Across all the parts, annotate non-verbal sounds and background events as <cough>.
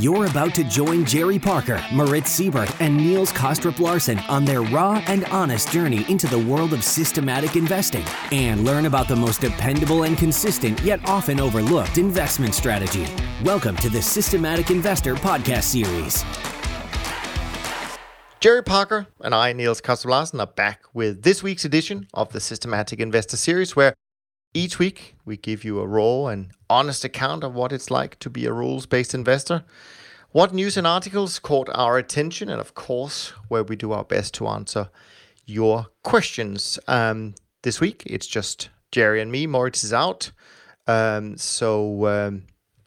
You're about to join Jerry Parker, Moritz Seibert, and Niels Kaastrup Larsen on their raw and honest journey into the world of systematic investing and learn about the most dependable and consistent yet often overlooked investment strategy. Welcome to the Systematic Investor Podcast Series. Jerry Parker and I, Niels Kaastrup Larsen, are back with this week's edition of the Systematic Investor Series, where each week we give you a raw and honest account of what it's like to be a rules based investor, what news and articles caught our attention, and of course, where we do our best to answer your questions. Um, this week it's just Jerry and me. Moritz is out. Um, so um,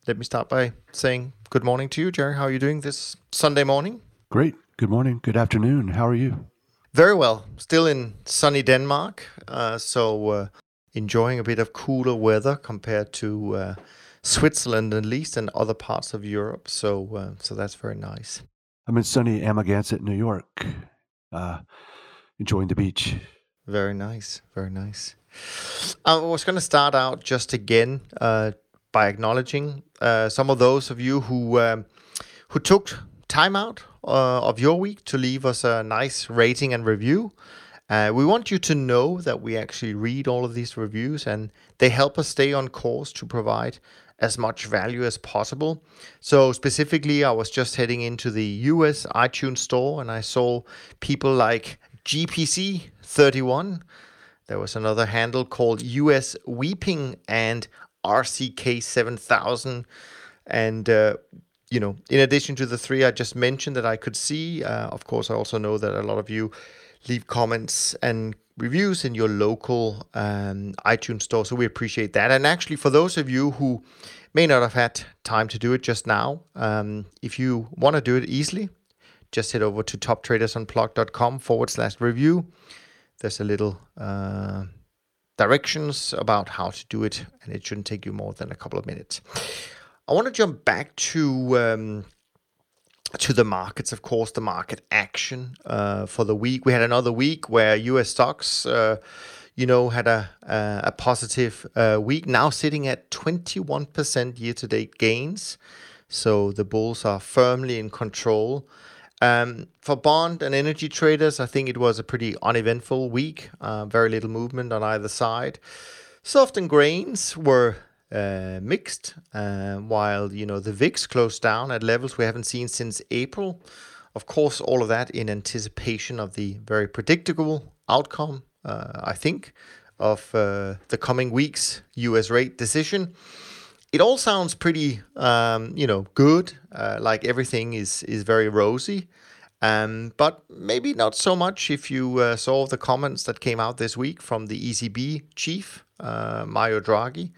let me start by saying good morning to you, Jerry. How are you doing this Sunday morning? Great. Good morning. Good afternoon. How are you? Very well. Still in sunny Denmark. Uh, so uh, enjoying a bit of cooler weather compared to uh, Switzerland, at least, and other parts of Europe. So, uh, so that's very nice. I'm in sunny Amagansett, New York, uh, enjoying the beach. Very nice. Very nice. I was going to start out just again uh, by acknowledging some of those of you who um, who took time out uh, of your week to leave us a nice rating and review. Uh, we want you to know that we actually read all of these reviews and they help us stay on course to provide as much value as possible. So, specifically, I was just heading into the US iTunes store and I saw people like GPC31. There was another handle called US Weeping and RCK7000. And uh, you know, in addition to the three I just mentioned that I could see, uh, of course, I also know that a lot of you leave comments and reviews in your local um, iTunes store. So we appreciate that. And actually, for those of you who may not have had time to do it just now, um, if you want to do it easily, just head over to toptradersunplugged.com forward slash review. There's a little uh, directions about how to do it, and it shouldn't take you more than a couple of minutes. I want to jump back to um, to the markets, of course, the market action uh, for the week. We had another week where U.S. stocks, uh, you know, had a a, a positive uh, week. Now sitting at 21% year-to-date gains, so the bulls are firmly in control. Um, for bond and energy traders, I think it was a pretty uneventful week. Uh, very little movement on either side. Soft and grains were mixed, uh, while you know the VIX closed down at levels we haven't seen since April. Of course, all of that in anticipation of the very predictable outcome, uh, I think, of uh, the coming weeks' U.S. rate decision. It all sounds pretty, um, you know, good. Uh, like everything is is very rosy. Um, but maybe not so much if you uh, saw the comments that came out this week from the ECB chief, Mario Draghi,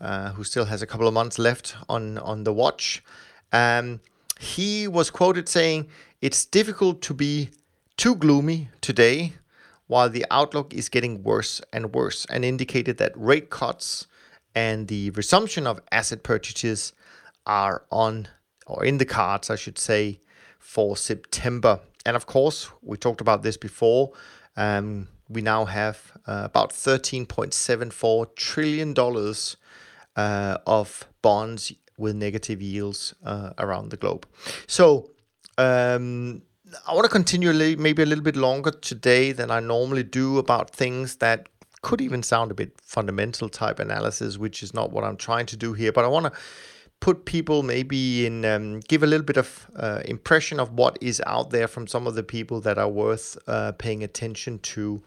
uh, who still has a couple of months left on on the watch. Um, he was quoted saying, "It's difficult to be too gloomy today." While the outlook is getting worse and worse, and indicated that rate cuts and the resumption of asset purchases are on or in the cards, I should say, for September. And of course, we talked about this before. Um, we now have uh, about $13.74 trillion of bonds with negative yields uh, around the globe. So um, I want to continue maybe a little bit longer today than I normally do about things that could even sound a bit fundamental type analysis, which is not what I'm trying to do here. But I want to put people maybe in um, give a little bit of uh, impression of what is out there from some of the people that are worth uh, paying attention to.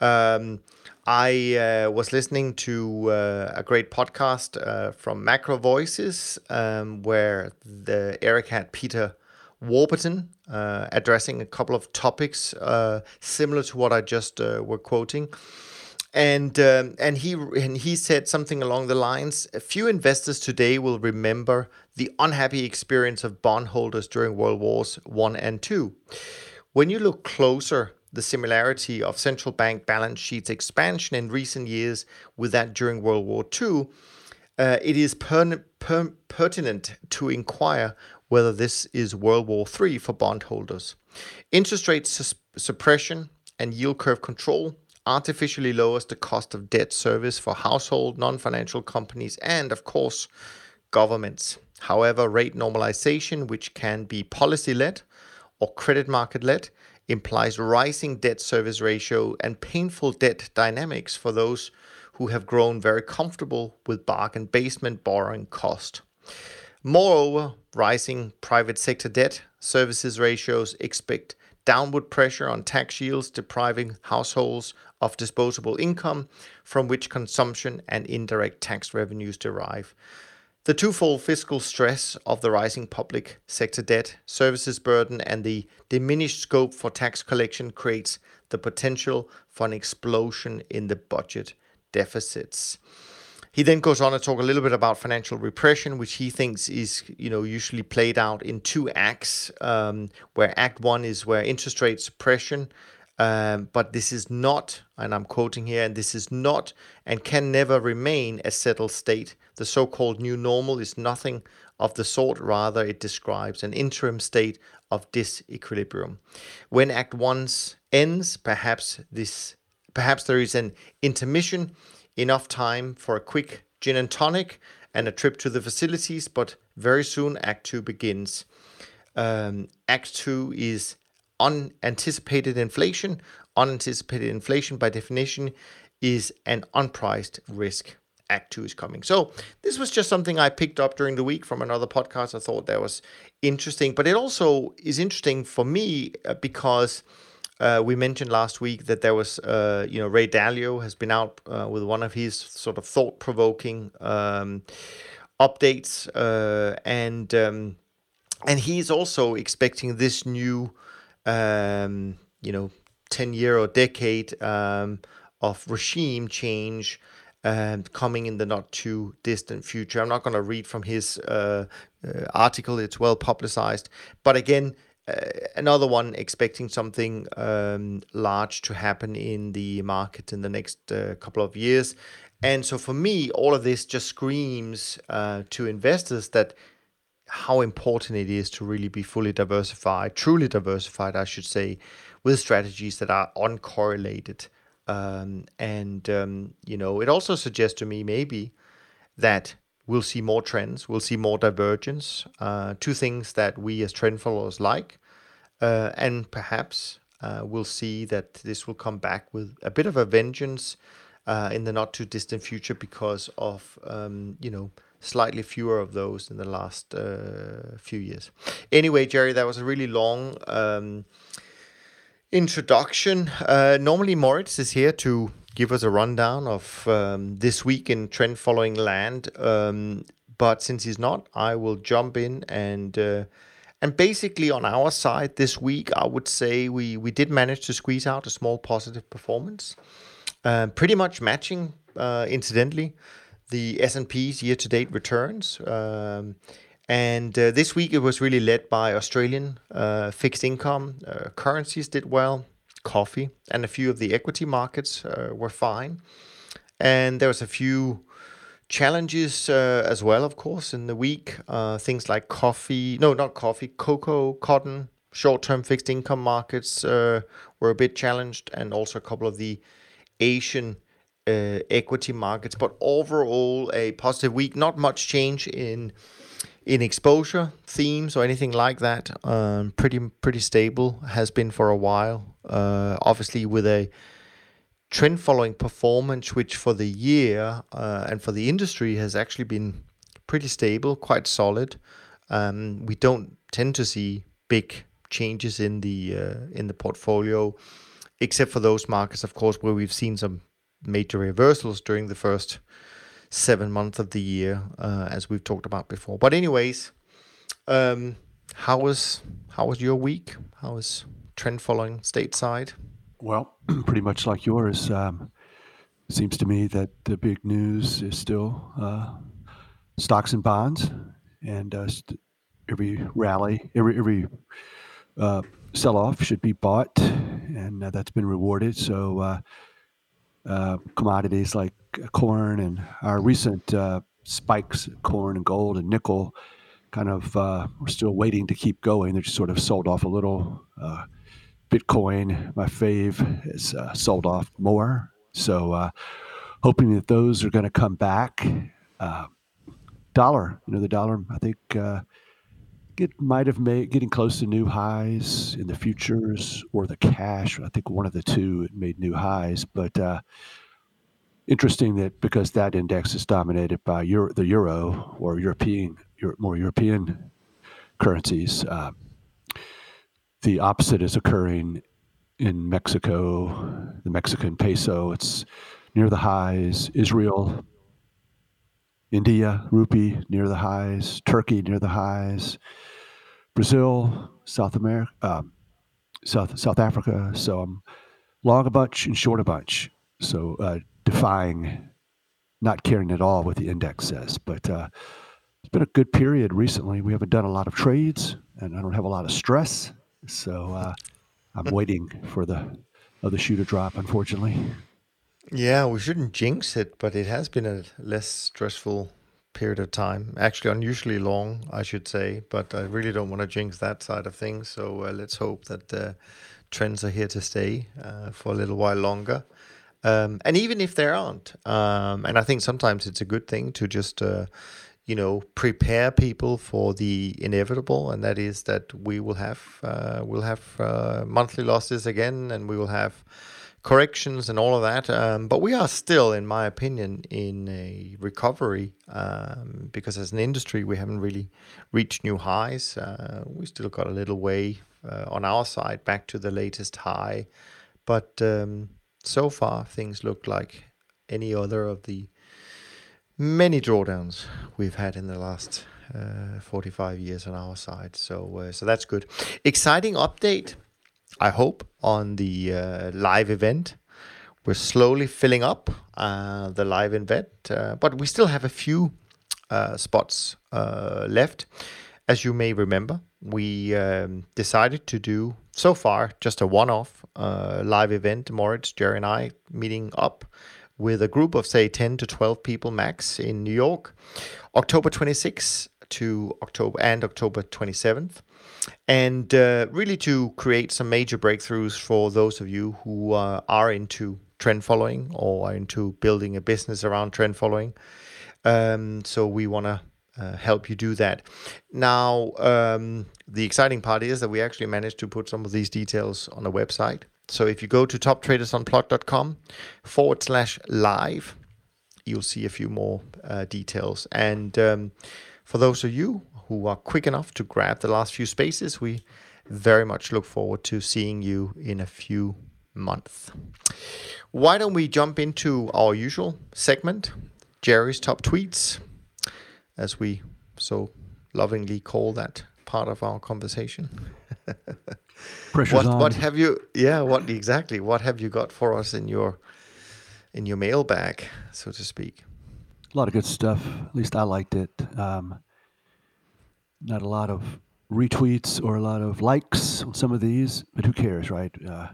Um, I uh, was listening to uh, a great podcast uh, from Macro Voices um, where the Eric had Peter Warburton uh, addressing a couple of topics uh, similar to what I just uh, were quoting. And um, and he and he said something along the lines: A few investors today will remember the unhappy experience of bondholders during World Wars One and Two. When you look closer the similarity of central bank balance sheets expansion in recent years with that during World War II, uh, it is per- per- pertinent to inquire whether this is World War III for bondholders. Interest rate sus- suppression and yield curve control artificially lowers the cost of debt service for household, non financial companies, and, of course, governments. However, rate normalization, which can be policy led or credit market led, implies rising debt service ratio and painful debt dynamics for those who have grown very comfortable with bargain basement borrowing cost. Moreover, rising private sector debt services ratios expect downward pressure on tax yields, depriving households of disposable income from which consumption and indirect tax revenues derive. The twofold fiscal stress of the rising public sector debt services burden and the diminished scope for tax collection creates the potential for an explosion in the budget deficits. He then goes on to talk a little bit about financial repression, which he thinks is, you know, usually played out in two acts. Um, where Act One is where interest rate suppression, um, but this is not, and I'm quoting here, and this is not and can never remain a settled state. The so-called new normal is nothing of the sort. Rather, it describes an interim state of disequilibrium. When Act One ends, perhaps this, perhaps there is an intermission enough time for a quick gin and tonic and a trip to the facilities, but very soon Act Two begins. Um, Act Two is unanticipated inflation. Unanticipated inflation, by definition, is an unpriced risk. Act Two is coming. So this was just something I picked up during the week from another podcast. I thought that was interesting, but it also is interesting for me uh, because uh, we mentioned last week that there was, uh, you know, Ray Dalio has been out uh, with one of his sort of thought-provoking um, updates, uh, and um, and he's also expecting this new, um, you know, ten-year or decade um, of regime change. Um, coming in the not too distant future. I'm not going to read from his uh, uh, article, it's well publicized. But again, uh, another one expecting something um, large to happen in the market in the next uh, couple of years. And so for me, all of this just screams uh, to investors that how important it is to really be fully diversified, truly diversified, I should say, with strategies that are uncorrelated. Um, and, um, you know, it also suggests to me maybe that we'll see more trends, we'll see more divergence. Uh, two things that we as trend followers like, uh, and perhaps uh, we'll see that this will come back with a bit of a vengeance uh, in the not too distant future because of um, you know slightly fewer of those in the last uh, few years. Anyway, Jerry, that was a really long. Um, introduction. Uh, normally, Moritz is here to give us a rundown of um, this week in trend following land. Um, but since he's not, I will jump in and uh, and basically on our side this week, I would say we we did manage to squeeze out a small positive performance, um, pretty much matching, uh, incidentally, the S and P's year to date returns. Um, and uh, this week it was really led by Australian uh, fixed income uh, currencies did well coffee, and a few of the equity markets uh, were fine. And there was a few challenges uh, as well, of course, in the week. Uh, things like coffee, no, not coffee, cocoa, cotton, short-term fixed income markets were a bit challenged, and also a couple of the Asian equity markets. But overall, a positive week. Not much change in in exposure themes or anything like that. Um, pretty pretty stable has been for a while. Uh, obviously, with a trend following performance, which for the year uh, and for the industry has actually been pretty stable, quite solid. Um, we don't tend to see big changes in the uh, in the portfolio, except for those markets, of course, where we've seen some major reversals during the first seven months of the year, uh, as we've talked about before. But anyways, um, how was how was your week? How was trend following stateside? Well, <clears throat> pretty much like yours. Um, seems to me that the big news is still uh, stocks and bonds, and uh, st- every rally, every every uh, sell off should be bought, and uh, that's been rewarded. So uh, uh, commodities like corn and our recent spikes, corn and gold and nickel, kind of we're still waiting to keep going. They're just sort of sold off a little. Bitcoin, my fave, is uh, sold off more. So, uh, hoping that those are going to come back. Uh, dollar, you know, the dollar, I think uh, it might have made getting close to new highs in the futures or the cash. I think one of the two made new highs, but uh, interesting that because that index is dominated by Euro, the euro or European, more European currencies, uh, the opposite is occurring in Mexico, the Mexican peso. It's near the highs. Israel, India, rupee near the highs. Turkey near the highs. Brazil, South America, um, South South Africa. So I'm long a bunch and short a bunch. So uh, defying, not caring at all what the index says. But uh, it's been a good period recently. We haven't done a lot of trades, and I don't have a lot of stress. So uh, I'm waiting for the other shoe to drop. Unfortunately. Yeah, we shouldn't jinx it, but it has been a less stressful period of time. Actually, unusually long, I should say, but I really don't want to jinx that side of things. So uh, let's hope that the trends are here to stay uh, for a little while longer. Um, and even if there aren't, um, and I think sometimes it's a good thing to just, uh, you know, prepare people for the inevitable, and that is that we will have uh, we'll have uh, monthly losses again, and we will have corrections and all of that. Um, but we are still, in my opinion, in a recovery um, because as an industry, we haven't really reached new highs. Uh, we still got a little way uh, on our side back to the latest high. But um, so far, things look like any other of the many drawdowns we've had in the last uh, 45 years on our side. So, uh, so that's good. Exciting update I hope, on the uh, live event. We're slowly filling up uh, the live event, uh, but we still have a few uh, spots uh, left. As you may remember, we um, decided to do so far just a one off uh, live event, Moritz, Jerry, and I meeting up with a group of, say, 10 to 12 people max in New York, October 26th to October and October 27th and uh, really to create some major breakthroughs for those of you who uh, are into trend following or are into building a business around trend following. Um, so we want to uh, help you do that. Now, um, the exciting part is that we actually managed to put some of these details on the website. So if you go to toptradersunplugged.com forward slash live, you'll see a few more uh, details. And um, for those of you who are quick enough to grab the last few spaces. We very much look forward to seeing you in a few months. Why don't we jump into our usual segment, Jerry's top tweets, as we so lovingly call that part of our conversation. <laughs> Pressure's what, on. what have you? Yeah, what exactly? What have you got for us in your in your mailbag, so to speak? A lot of good stuff. At least I liked it. Um, not a lot of retweets or a lot of likes on some of these, but who cares, right? Uh,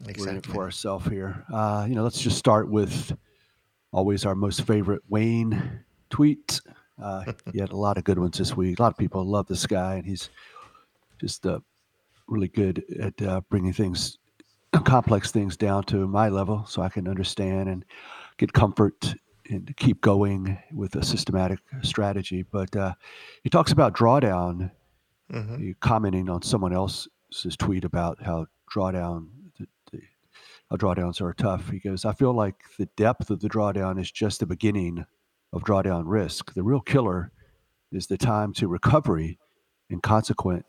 exactly. We're in it for ourselves here. Uh, you know, let's just start with always our most favorite Wayne tweet. Uh, he had a lot of good ones this week. A lot of people love this guy, and he's just uh, really good at uh, bringing things, complex things down to my level, so I can understand and get comfort and keep going with a systematic strategy. But uh, he talks about drawdown, mm-hmm. commenting on someone else's tweet about how drawdown the, the, how drawdowns are tough. He goes, I feel like the depth of the drawdown is just the beginning of drawdown risk. The real killer is the time to recovery and consequent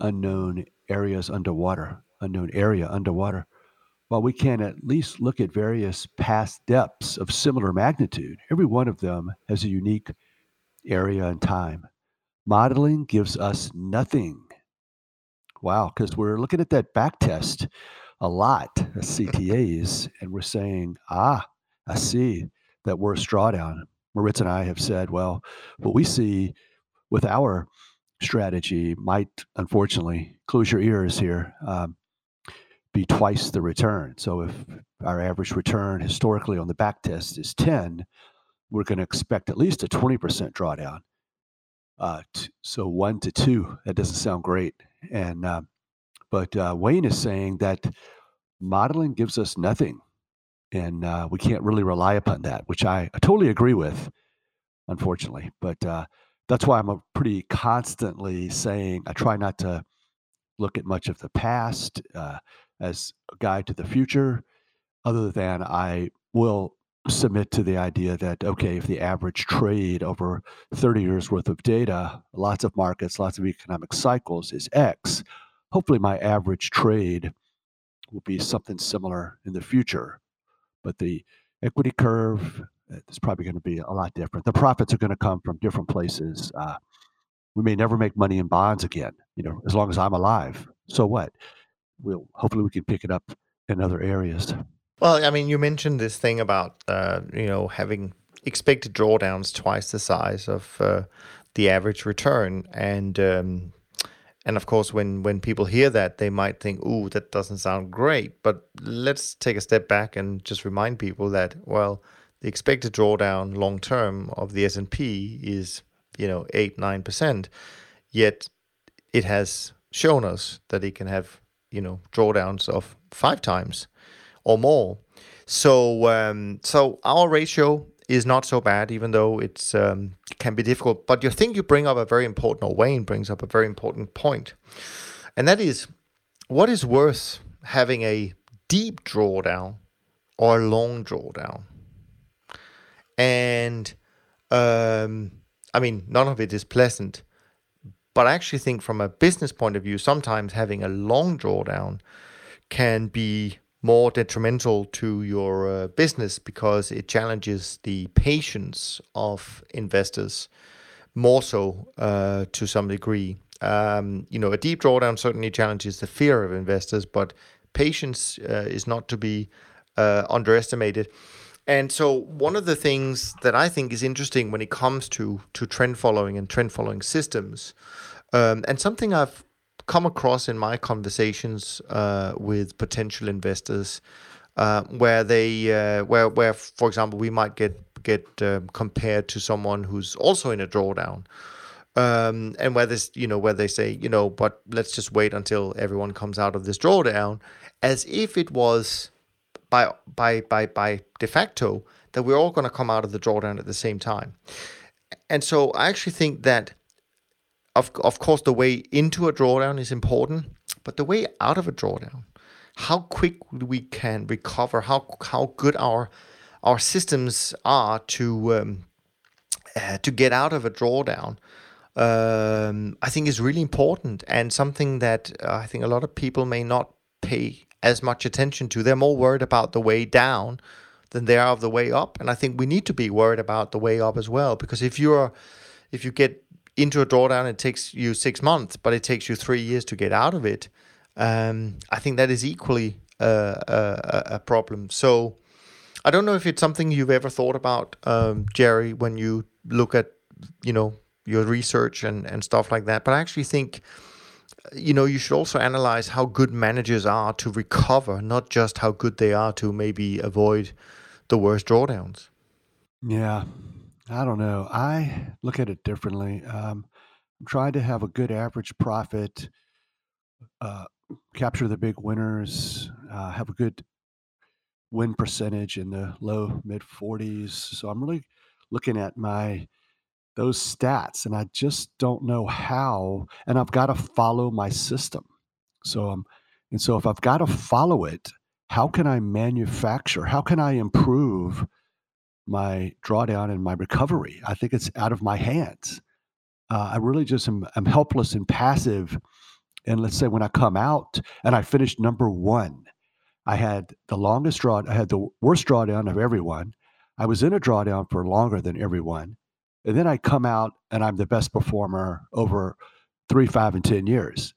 unknown areas underwater, unknown area underwater while we can at least look at various past depths of similar magnitude, every one of them has a unique area and time. Modeling gives us nothing. Wow, because we're looking at that back test a lot, CTAs, and we're saying, ah, I see that we're a worst drawdown. Moritz and I have said, well, what we see with our strategy might, unfortunately, close your ears here. Um, be twice the return. So if our average return historically on the back test is 10, we're going to expect at least a 20% drawdown. Uh, t- so one to two, that doesn't sound great. And uh, but uh, Wayne is saying that modeling gives us nothing, and uh, we can't really rely upon that, which I, I totally agree with. unfortunately. But uh, that's why I'm pretty constantly saying I try not to look at much of the past uh, as a guide to the future, other than I will submit to the idea that okay, if the average trade over 30 years worth of data, lots of markets, lots of economic cycles is X, hopefully my average trade will be something similar in the future. But the equity curve uh, is probably going to be a lot different. The profits are going to come from different places. Uh, we may never make money in bonds again, you know, as long as I'm alive. So what? We'll hopefully we can pick it up in other areas. Well, I mean, you mentioned this thing about uh, you know having expected drawdowns twice the size of uh, the average return, and um, and of course, when when people hear that, they might think, "Ooh, that doesn't sound great." But let's take a step back and just remind people that well, the expected drawdown long term of the S and P is you know eight nine percent, yet it has shown us that it can have you know drawdowns of five times or more. So um, so our ratio is not so bad, even though it's um, can be difficult. But you think you bring up a very important, or Wayne brings up a very important point, and that is what is worth having a deep drawdown or a long drawdown. And um, I mean, none of it is pleasant. But I actually think, from a business point of view, sometimes having a long drawdown can be more detrimental to your uh, business because it challenges the patience of investors more so uh, to some degree. Um, you know, a deep drawdown certainly challenges the fear of investors, but patience uh, is not to be uh, underestimated. And so, one of the things that I think is interesting when it comes to to trend following and trend following systems, um, and something I've come across in my conversations uh, with potential investors uh, where they uh, where where for example we might get get um, compared to someone who's also in a drawdown um, and where this you know where they say you know but let's just wait until everyone comes out of this drawdown as if it was by by by by de facto that we're all going to come out of the drawdown at the same time. And so I actually think that of, of course, the way into a drawdown is important, but the way out of a drawdown, how quick we can recover, how how good our our systems are to um, uh, to get out of a drawdown, um, I think is really important and something that uh, I think a lot of people may not pay as much attention to. They're more worried about the way down than they are of the way up, and I think we need to be worried about the way up as well because if you're if you get into a drawdown, it takes you six months, but it takes you three years to get out of it. Um, I think that is equally a, a, problem. So I don't know if it's something you've ever thought about, um, Jerry, when you look at you know your research and and stuff like that. But I actually think you know you should also analyze how good managers are to recover, not just how good they are to maybe avoid the worst drawdowns. Yeah, I don't know. I look at it differently. Um, I'm trying to have a good average profit, uh, capture the big winners, uh, have a good win percentage in the low mid 40s. So I'm really looking at my those stats, and I just don't know how. And I've got to follow my system. So um, and so if I've got to follow it, how can I manufacture? How can I improve? my drawdown and my recovery. I think it's out of my hands. Uh, I really just am I'm helpless and passive. And let's say when I come out and I finished number one, I had the longest draw. I had the worst drawdown of everyone. I was in a drawdown for longer than everyone, and then I come out and I'm the best performer over three, five, and ten years.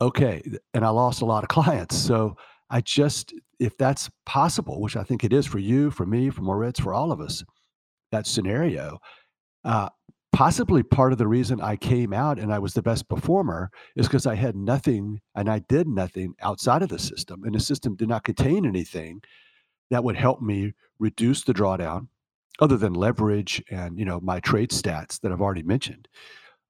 Okay, and I lost a lot of <laughs> clients. So I just if that's possible, which I think it is for you, for me, for Moritz, for all of us, that scenario, uh, possibly part of the reason I came out and I was the best performer is because I had nothing and I did nothing outside of the system, and the system did not contain anything that would help me reduce the drawdown, other than leverage and you know my trade stats that I've already mentioned,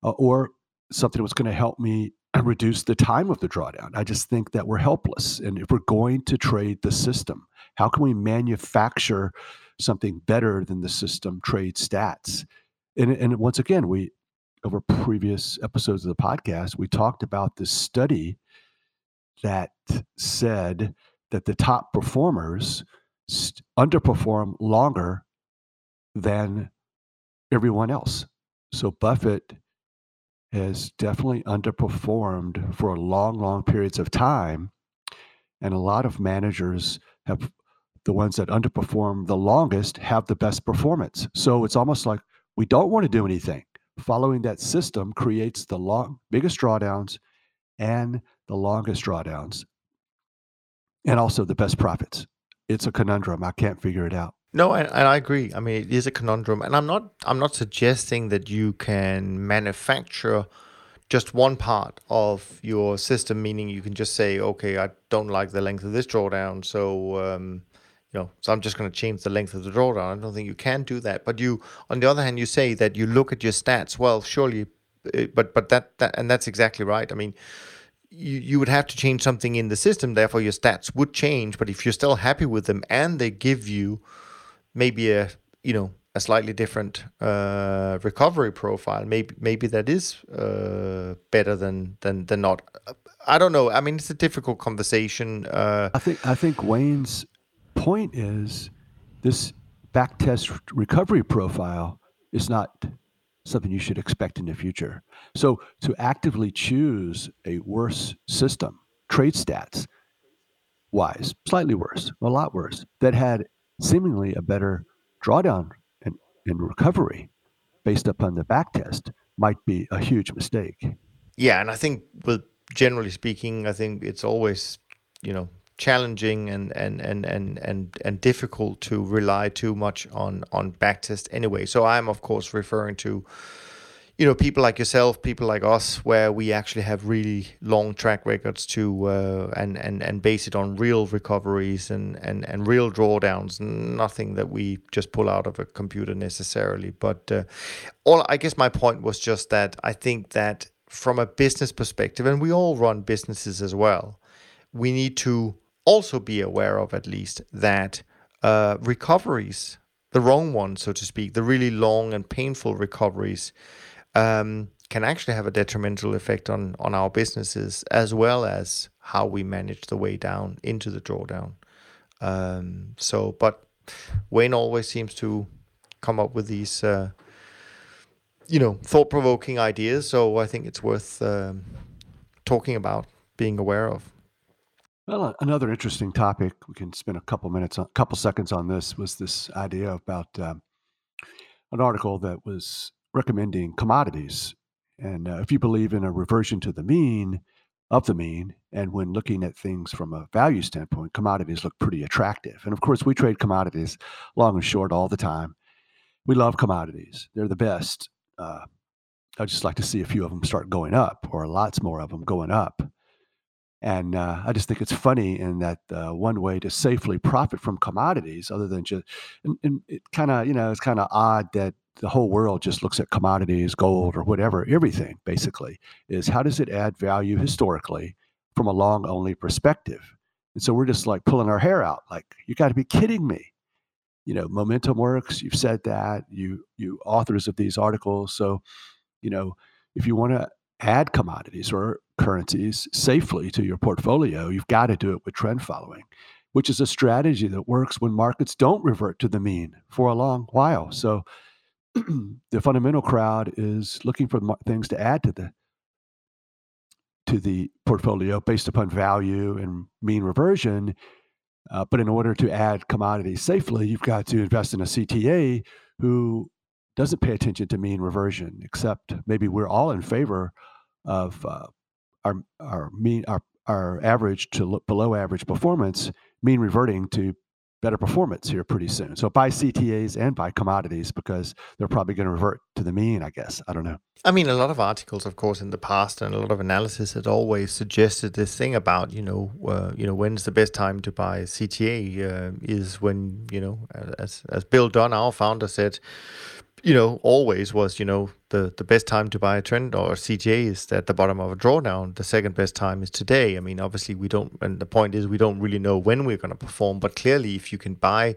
uh, or something that was going to help me <clears throat> reduce the time of the drawdown. I just think that we're helpless. And if we're going to trade the system, how can we manufacture something better than the system trade stats? and and once again, we over previous episodes of the podcast, we talked about this study that said that the top performers st- underperform longer than everyone else. So Buffett has definitely underperformed for long, long periods of time. And a lot of managers have the ones that underperform the longest have the best performance. So it's almost like we don't want to do anything. Following that system creates the long, biggest drawdowns and the longest drawdowns, and also the best profits. It's a conundrum. I can't figure it out. No, and, I agree. I mean, it is a conundrum, and I'm not. I'm not suggesting that you can manufacture just one part of your system, meaning you can just say, okay, I don't like the length of this drawdown, so um, you know, so I'm just going to change the length of the drawdown. I don't think you can do that. But you, on the other hand, you say that you look at your stats. Well, surely, uh, but but that, that and that's exactly right. I mean, you you would have to change something in the system. Therefore, your stats would change. But if you're still happy with them and they give you maybe a you know a slightly different uh, recovery profile. Maybe maybe that is uh, better than than than not. I don't know. I mean, it's a difficult conversation. Uh, I think I think Wayne's point is this backtest recovery profile is not something you should expect in the future. So to actively choose a worse system, trade stats wise, slightly worse, a lot worse, that had seemingly a better drawdown and, and recovery based upon the back test might be a huge mistake. Yeah, and I think with generally speaking, I think it's always, you know, challenging and and and and and, and difficult to rely too much on on backtest anyway. So I'm of course referring to you know people like yourself people like us where we actually have really long track records to uh, and and and base it on real recoveries and and and real drawdowns nothing that we just pull out of a computer necessarily. But uh, all i guess my point was just that i think that from a business perspective and we all run businesses as well we need to also be aware of at least that uh, recoveries the wrong ones so to speak the really long and painful recoveries um, can actually have a detrimental effect on on our businesses as well as how we manage the way down into the drawdown. Um, so, but Wayne always seems to come up with these, uh, you know, thought provoking ideas. So I think it's worth um, talking about, being aware of. Well, another interesting topic we can spend a couple minutes, a couple seconds on this was this idea about um, an article that was recommending commodities. And uh, if you believe in a reversion to the mean of the mean, and when looking at things from a value standpoint, commodities look pretty attractive. And of course, we trade commodities long and short all the time. We love commodities, they're the best. Uh, I'd just like to see a few of them start going up, or lots more of them going up. And uh, I just think it's funny in that uh, one way to safely profit from commodities, other than just, and, and it kind of, you know, it's kind of odd that the whole world just looks at commodities, gold, or whatever, everything basically is how does it add value historically from a long only perspective? And so we're just like pulling our hair out, like, you got to be kidding me. You know, momentum works. You've said that. You, you authors of these articles. So, you know, if you want to add commodities or currencies safely to your portfolio, you've got to do it with trend following, which is a strategy that works when markets don't revert to the mean for a long while. So, <clears throat> the fundamental crowd is looking for things to add to the to the portfolio based upon value and mean reversion. Uh, but in order to add commodities safely, you've got to invest in a CTA who doesn't pay attention to mean reversion. Except maybe we're all in favor of uh, our our mean our our average to below average performance mean reverting to better performance here pretty soon. So buy CTAs and buy commodities because they're probably going to revert to the mean, I guess. I don't know. I mean, a lot of articles, of course, in the past and a lot of analysis had always suggested this thing about, you know, uh, you know, when's the best time to buy CTA uh, is when, you know, as, as Bill Dunn, our founder, said, you know, always was, you know, the, the best time to buy a trend or CTA is at the bottom of a drawdown. The second best time is today. I mean, obviously we don't, and the point is we don't really know when we're going to perform, but clearly if you can buy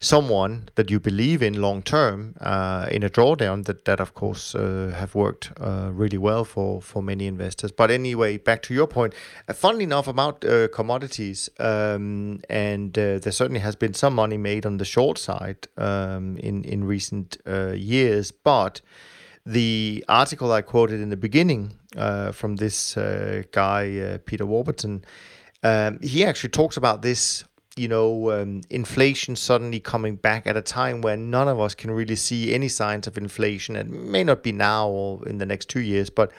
someone that you believe in long term uh, in a drawdown that that of course uh, have worked uh, really well for for many investors. But anyway back to your point uh, funnily enough about uh, commodities um, and uh, there certainly has been some money made on the short side um, in in recent years. But the article I quoted in the beginning from this guy Peter Warburton um, he actually talks about this you know, um, inflation suddenly coming back at a time when none of us can really see any signs of inflation. It may not be now or in the next two years, but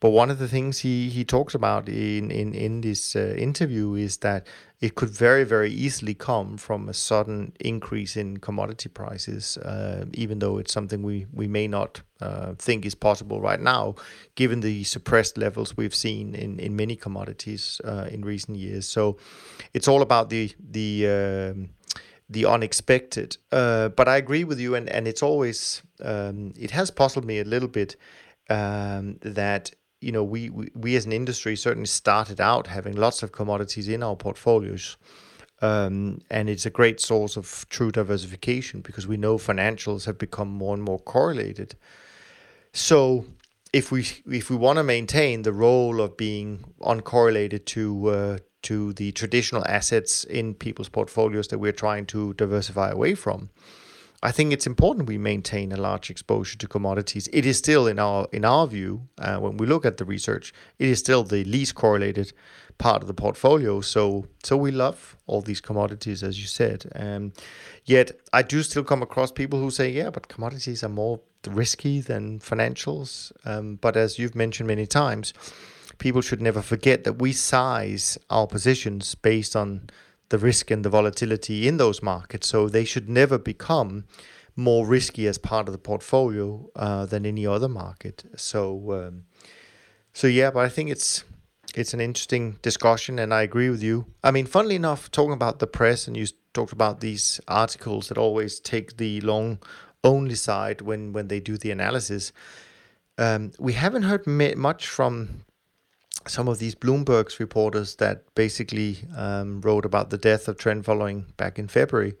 but one of the things he, he talks about in, in, in this uh, interview is that it could very, very easily come from a sudden increase in commodity prices, uh, even though it's something we, we may not uh, think is possible right now, given the suppressed levels we've seen in, in many commodities uh, in recent years. So it's all about the the um, the unexpected. Uh, but I agree with you, and, and it's always um, it has puzzled me a little bit um, that you know, we, we, we as an industry certainly started out having lots of commodities in our portfolios. Um, and it's a great source of true diversification because we know financials have become more and more correlated. So if we if we want to maintain the role of being uncorrelated to uh, to the traditional assets in people's portfolios that we're trying to diversify away from, I think it's important we maintain a large exposure to commodities. It is still, in our in our view, uh, when we look at the research, it is still the least correlated part of the portfolio. So so we love all these commodities, as you said. Um, yet I do still come across people who say, yeah, but commodities are more risky than financials. Um, but as you've mentioned many times, people should never forget that we size our positions based on the risk and the volatility in those markets. So they should never become more risky as part of the portfolio uh, than any other market. So, um, so yeah, but I think it's it's an interesting discussion, and I agree with you. I mean, funnily enough, talking about the press, and you talked about these articles that always take the long only side when when they do the analysis. Um, we haven't heard much from some of these Bloomberg's reporters that basically um, wrote about the death of trend following back in February,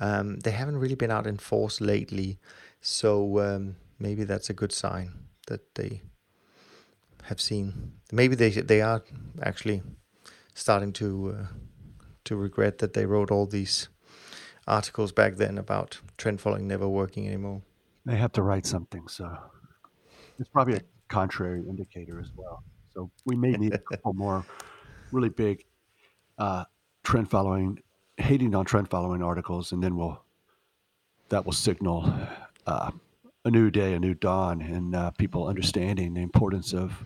um, they haven't really been out in force lately. So um, maybe that's a good sign that they have seen. Maybe they they are actually starting to uh, to regret that they wrote all these articles back then about trend following never working anymore. They have to write something, so it's probably a contrary indicator as well. So we may need a couple more really big uh, trend following, hating on trend following articles, and then we'll that will signal uh, a new day, a new dawn, and uh, people understanding the importance of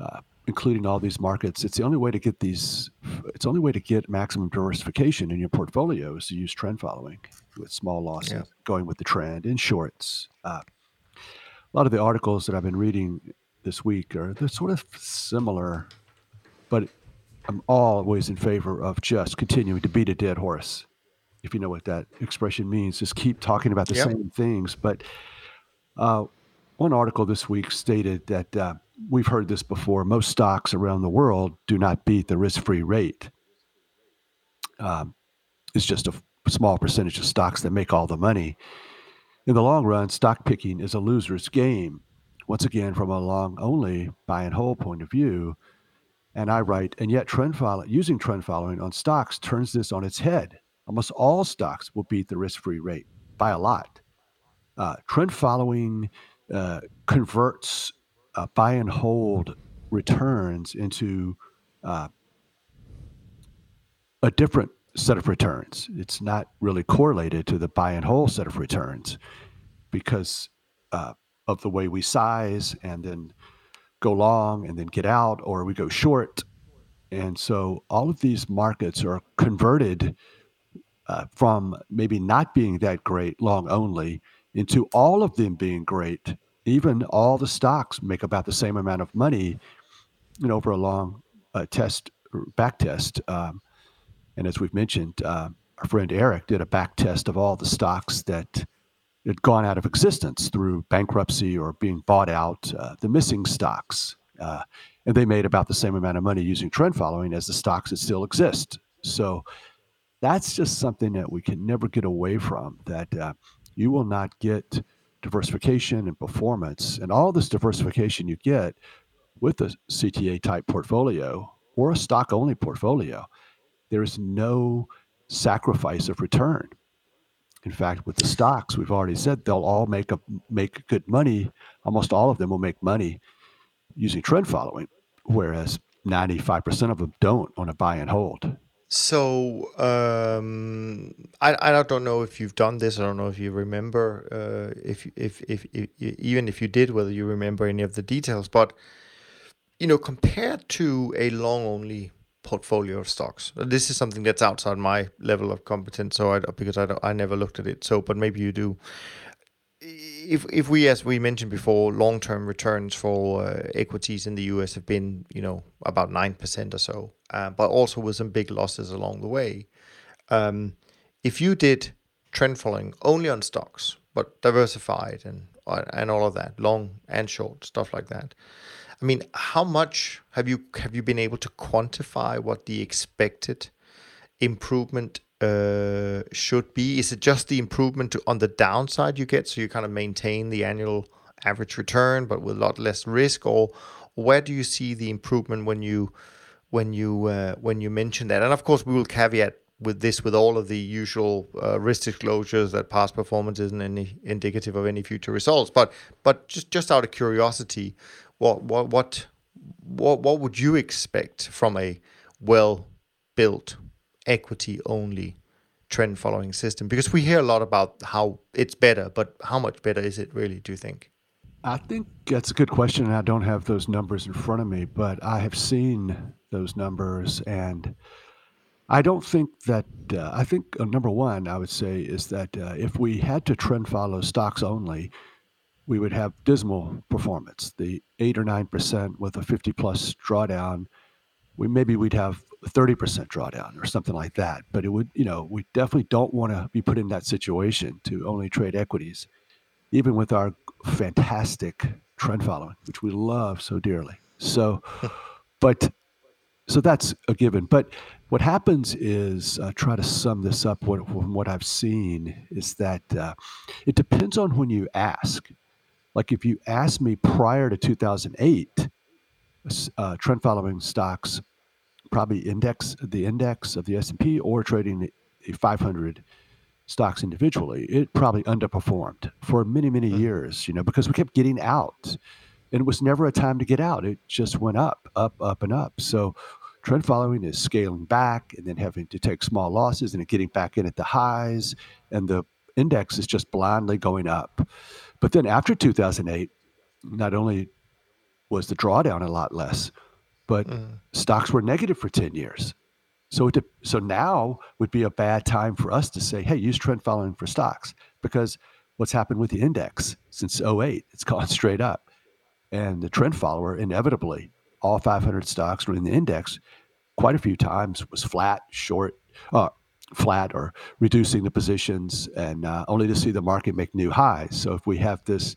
uh, including all these markets. It's the only way to get these. It's the only way to get maximum diversification in your portfolio is to use trend following with small losses, yeah. going with the trend in shorts. Uh, a lot of the articles that I've been reading this week are they're sort of similar, but I'm always in favor of just continuing to beat a dead horse. If you know what that expression means, just keep talking about the yep. same things. But uh, one article this week stated that uh, we've heard this before. Most stocks around the world do not beat the risk-free rate. Um, it's just a small percentage of stocks that make all the money. In the long run, stock picking is a loser's game once again from a long only buy and hold point of view. And I write, and yet trend follow, using trend following on stocks turns this on its head. Almost all stocks will beat the risk free rate by a lot. Uh, trend following uh, converts uh, buy and hold returns into uh, a different set of returns. It's not really correlated to the buy and hold set of returns because uh, of the way we size and then go long and then get out, or we go short. And so all of these markets are converted uh, from maybe not being that great long only into all of them being great. Even all the stocks make about the same amount of money, you know, over a long uh, test, back test. Um, and as we've mentioned, uh, our friend Eric did a back test of all the stocks that had gone out of existence through bankruptcy or being bought out, uh, the missing stocks. Uh, and they made about the same amount of money using trend following as the stocks that still exist. So that's just something that we can never get away from. That uh, you will not get diversification and performance and all this diversification you get with a CTA type portfolio or a stock only portfolio. There is no sacrifice of return. In fact, with the stocks, we've already said they'll all make a make good money. Almost all of them will make money using trend following, whereas 95% of them don't on a buy and hold. So um, I I don't know if you've done this. I don't know if you remember uh, if, if, if if even if you did, whether you remember any of the details. But you know, compared to a long only portfolio of stocks, this is something that's outside my level of competence. So I because I I never looked at it. So, but maybe you do if if we, as we mentioned before, long term returns for uh, equities in the US have been, you know, about nine percent or so, uh, but also with some big losses along the way. Um, if you did trend following only on stocks, but diversified and and all of that, long and short stuff like that. I mean, how much have you have you been able to quantify what the expected improvement uh, should be? Is it just the improvement to, on the downside you get, so you kind of maintain the annual average return, but with a lot less risk, or where do you see the improvement when you when you uh, when you mention that? And of course, we will caveat with this with all of the usual uh, risk disclosures that past performance isn't any indicative of any future results. But but just just out of curiosity, what what what what what would you expect from a well built equity only trend following system? Because we hear a lot about how it's better, but how much better is it really, do you think? I think that's a good question. And I don't have those numbers in front of me, but I have seen those numbers. And I don't think that, uh, I think uh, number one, I would say, is that uh, if we had to trend follow stocks only, we would have dismal performance. The eight or 9% with a 50 plus drawdown, we maybe we'd have 30% drawdown or something like that. But it would, you know, we definitely don't want to be put in that situation to only trade equities, even with our fantastic trend following, which we love so dearly. So, <laughs> but so that's a given. But what happens is, uh, try to sum this up what, from what I've seen, is that uh, it depends on when you ask. Like if you asked me prior to 2008, uh, trend following stocks probably index the index of the S&P or trading the 500 stocks individually, it probably underperformed for many, many mm-hmm. years, you know, because we kept getting out. And it was never a time to get out. It just went up, up, up, and up. So trend following is scaling back and then having to take small losses and getting back in at the highs. And the index is just blindly going up. But then after 2008, not only was the drawdown a lot less, but mm. stocks were negative for 10 years. So, it, so now would be a bad time for us to say, hey, use trend following for stocks because what's happened with the index since 08, it's <laughs> gone straight up. And the trend follower, inevitably, all 500 stocks were in the index quite a few times was flat, short, uh, flat, or reducing the positions, and uh, only to see the market make new highs. So if we have this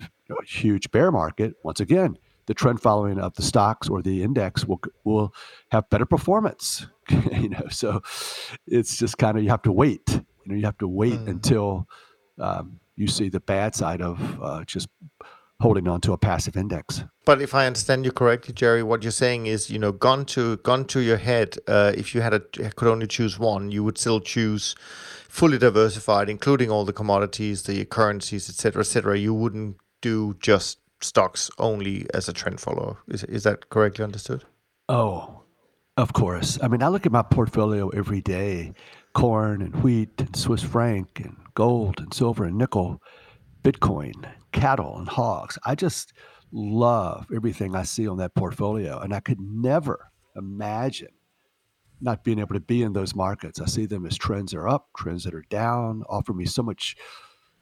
you know, huge bear market, once again, the trend following of the stocks or the index will will have better performance. <laughs> you know, so it's just kind of you have to wait. You know, you have to wait mm. until um, you see the bad side of uh, just holding on to a passive index. But if I understand you correctly, Jerry, what you're saying is, you know, gone to gone to your head. Uh, if you had a could only choose one, you would still choose fully diversified, including all the commodities, the currencies, etc., etc. You wouldn't do just stocks only as a trend follower. Is, is that correctly understood? Oh, of course. I mean, I look at my portfolio every day corn and wheat and Swiss franc and gold and silver and nickel, Bitcoin, cattle and hogs. I just love everything I see on that portfolio. And I could never imagine not being able to be in those markets. I see them as trends are up, trends that are down, offer me so much,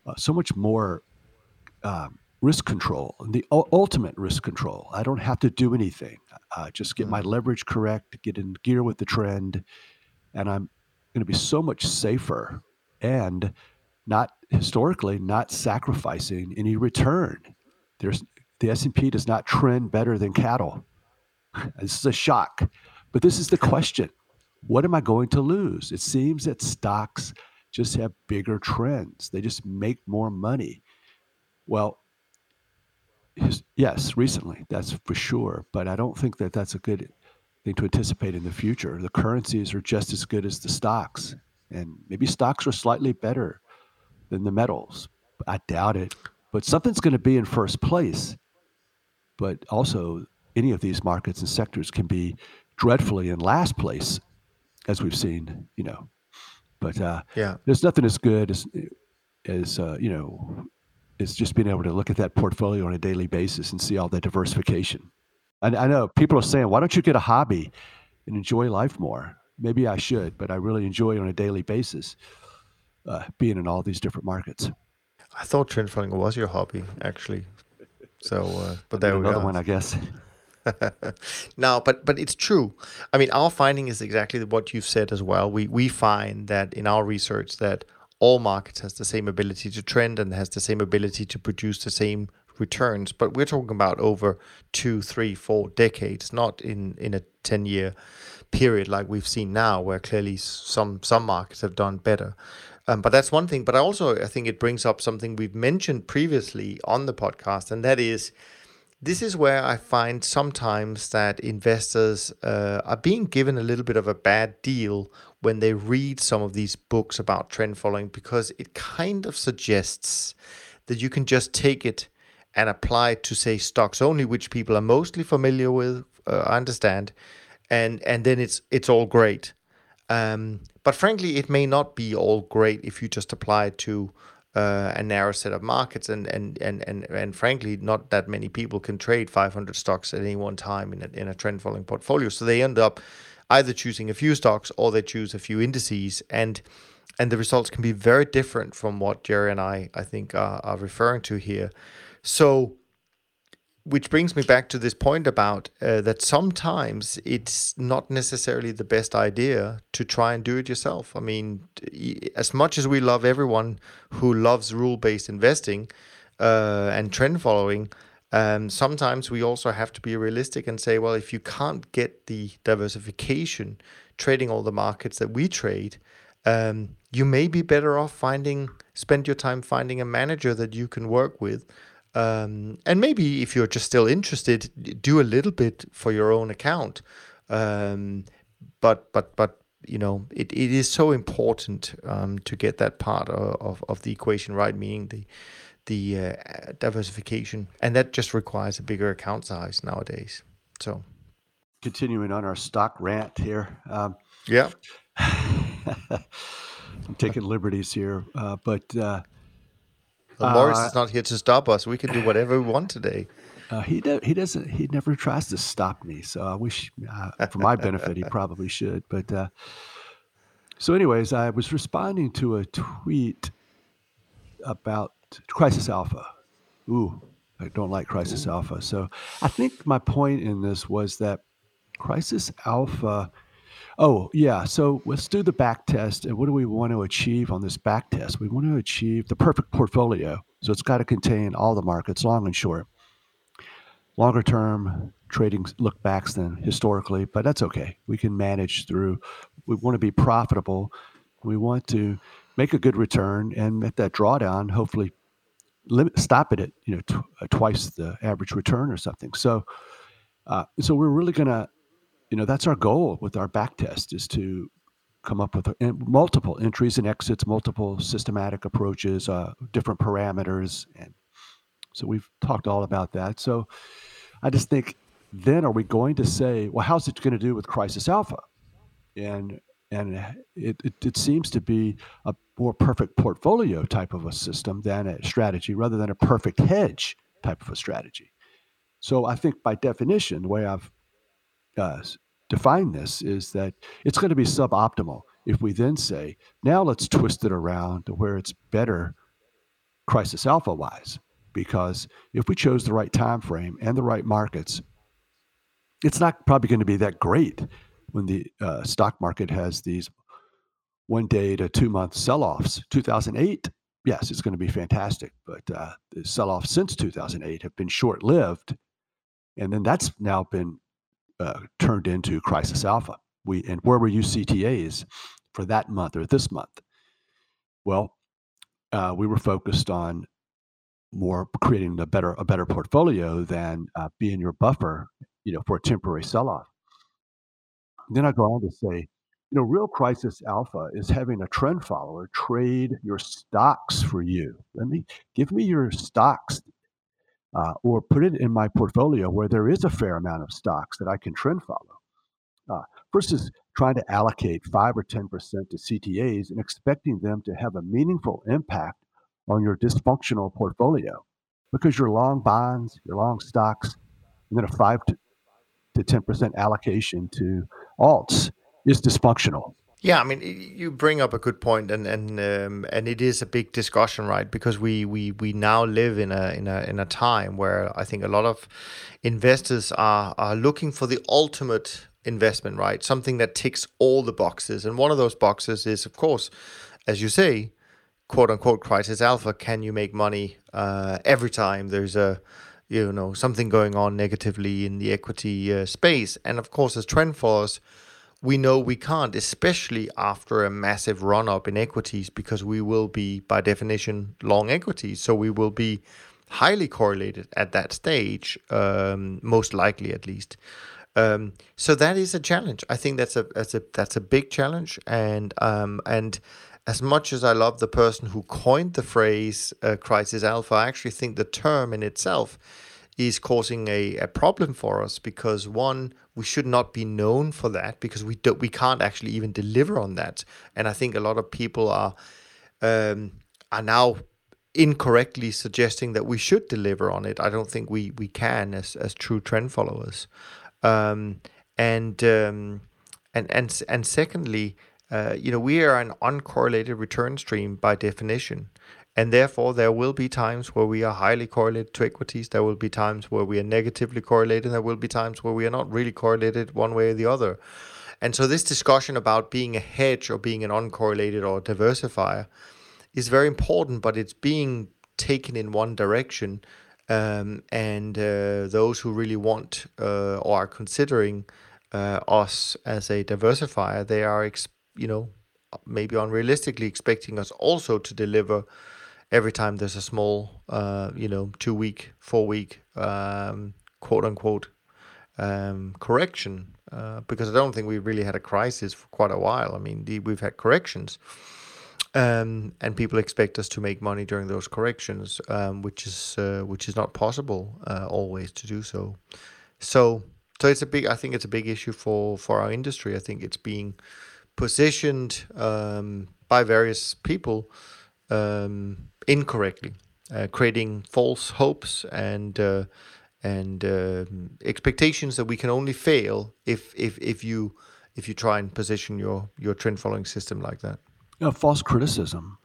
uh, so much more um, risk control, the ultimate risk control. I don't have to do anything. Uh, just get my mm. leverage correct, get in gear with the trend, and I'm going to be so much safer and not historically not sacrificing any return. There's the S&P does not trend better than cattle. <laughs> This is a shock, but this is the question. What am I going to lose? It seems that stocks just have bigger trends. They just make more money. Well, yes, recently, that's for sure. But I don't think that that's a good thing to anticipate in the future. The currencies are just as good as the stocks, and maybe stocks are slightly better than the metals. I doubt it. But something's going to be in first place. But also, any of these markets and sectors can be dreadfully in last place, as we've seen, you know. But uh, yeah, there's nothing as good as, as uh, you know, is just being able to look at that portfolio on a daily basis and see all that diversification. And I know people are saying, why don't you get a hobby and enjoy life more? Maybe I should, but I really enjoy on a daily basis uh, being in all these different markets. I thought trend following was your hobby, actually. So, uh, but there we another one, I guess. <laughs> no, but but it's true. I mean, our finding is exactly what you've said as well. We we find that in our research that all markets has the same ability to trend and has the same ability to produce the same returns. But we're talking about over two, three, four decades, not in in a ten year period like we've seen now, where clearly some some markets have done better. Um, but that's one thing. But I also I think it brings up something we've mentioned previously on the podcast, and that is this is where I find sometimes that investors uh, are being given a little bit of a bad deal when they read some of these books about trend following because it kind of suggests that you can just take it and apply it to say stocks only, which people are mostly familiar with, uh, understand, and and then it's it's all great. Um, but frankly, it may not be all great if you just apply it to uh, a narrow set of markets, and, and and and and frankly, not that many people can trade 500 stocks at any one time in a, in a trend following portfolio. So they end up either choosing a few stocks or they choose a few indices, and and the results can be very different from what Jerry and I I think are, are referring to here. So which brings me back to this point about uh, that sometimes it's not necessarily the best idea to try and do it yourself. I mean, as much as we love everyone who loves rule based investing uh, and trend following, um, sometimes we also have to be realistic and say, well, if you can't get the diversification trading all the markets that we trade, um, you may be better off finding, spend your time finding a manager that you can work with um, and maybe if you're just still interested, do a little bit for your own account. Um, but but but you know it, it is so important um, to get that part of, of, of, the equation right, meaning the the uh, diversification, and that just requires a bigger account size nowadays. So, continuing on our stock rant here. Um, yeah, <laughs> I'm taking liberties here, uh, but uh, Moritz uh, is not here to stop us. We can do whatever we want today. Uh, he do, he doesn't. He never tries to stop me. So I wish, uh, for my benefit, he probably should. But uh, so, anyways, I was responding to a tweet about Crisis Alpha. Ooh, I don't like Crisis Ooh. Alpha. So I think my point in this was that Crisis Alpha Oh, yeah. So let's do the back test. And what do we want to achieve on this back test? We want to achieve the perfect portfolio. So it's got to contain all the markets, long and short. Longer term trading look backs than historically, but that's okay. We can manage through. We want to be profitable. We want to make a good return and at that drawdown, hopefully limit, stop it at you know tw- uh, twice the average return or something. So, uh, so we're really going to you know that's our goal with our back test is to come up with multiple entries and exits multiple systematic approaches uh, different parameters and so we've talked all about that. So i just think then are we going to say well how's it going to do with crisis alpha? And and it, it, it, seems to be a more perfect portfolio type of a system than a strategy rather than a perfect hedge type of a strategy. So i think by definition the way i've uh, define this is that it's going to be suboptimal if we then say, now let's twist it around to where it's better crisis alpha wise. Because if we chose the right time frame and the right markets, it's not probably going to be that great when the uh, stock market has these one day to two month sell offs. 2008, yes, it's going to be fantastic, but uh, the sell offs since 2008 have been short lived. And then that's now been uh, turned into Crisis Alpha. we and where were you CTAs for that month or this month? Well, uh, we were focused on more creating a better a better portfolio than uh, being your buffer, you know, for a temporary sell-off. Then I go on to say, you know, real crisis alpha is having a trend follower trade your stocks for you. Let me give me your stocks, uh, or put it in my portfolio where there is a fair amount of stocks that I can trend follow. Uh, versus trying to allocate five or ten percent to CTAs and expecting them to have a meaningful impact on your dysfunctional portfolio because you're long bonds, you're long stocks, and then a 5 to 10% allocation to alts is dysfunctional. Yeah, I mean, you bring up a good point, and and um, and it is a big discussion, right? Because we we we now live in a in a in a time where I think a lot of investors are are looking for the ultimate investment, right? Something that ticks all the boxes, and one of those boxes is, of course, as you say, quote unquote crisis alpha can you make money uh, every time there's a you know something going on negatively in the equity uh, space and of course as trend followers we know we can't especially after a massive run up in equities because we will be by definition long equities. So we will be highly correlated at that stage um, most likely at least. Um, so that is a challenge. I think that's a that's a that's a big challenge. And um, and as much as I love the person who coined the phrase uh, crisis alpha, I actually think the term in itself is causing a, a problem for us because one, we should not be known for that because we don't we can't actually even deliver on that. And I think a lot of people are um, are now incorrectly suggesting that we should deliver on it. I don't think we we can as as true trend followers. Um, and um, and and and secondly, uh, you know, we are an uncorrelated return stream by definition. And therefore, there will be times where we are highly correlated to equities. There will be times where we are negatively correlated. There will be times where we are not really correlated one way or the other. And so, this discussion about being a hedge or being an uncorrelated or diversifier is very important, but it's being taken in one direction. Um, and uh, those who really want uh, or are considering uh, us as a diversifier, they are ex- you know, maybe unrealistically expecting us also to deliver every time there's a small, uh, you know, two week, four week, um, quote unquote, um, correction. Uh, because I don't think we really had a crisis for quite a while. I mean, we've had corrections. Um, and people expect us to make money during those corrections, um, which is uh, which is not possible uh, always to do so. So so it's a big. I think it's a big issue for for our industry. I think it's being positioned um, by various people um, incorrectly, uh, creating false hopes and uh, and uh, expectations that we can only fail if if if you if you try and position your your trend following system like that. A false criticism.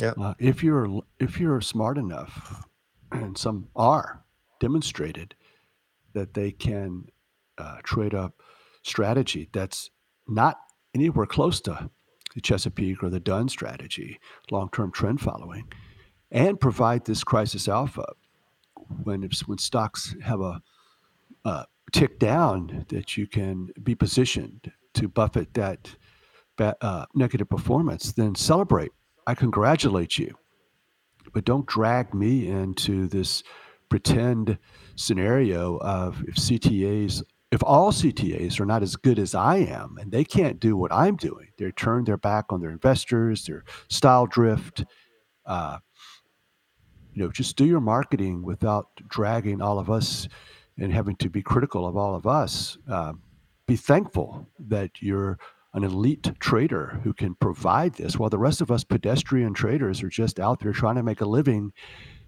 Yeah. Uh, if you're if you're smart enough, and some are demonstrated that they can uh, trade up strategy that's not anywhere close to the Chesapeake or the Dunn strategy, long term trend following, and provide this crisis alpha when when stocks have a uh, tick down that you can be positioned to buffet that uh, negative performance, then celebrate. I congratulate you, but don't drag me into this pretend scenario of if CTAs if all CTAs are not as good as I am and they can't do what I'm doing, they turn their back on their investors, their style drift. Uh, you know, just do your marketing without dragging all of us and having to be critical of all of us. Uh, be thankful that you're an elite trader who can provide this, while the rest of us pedestrian traders are just out there trying to make a living.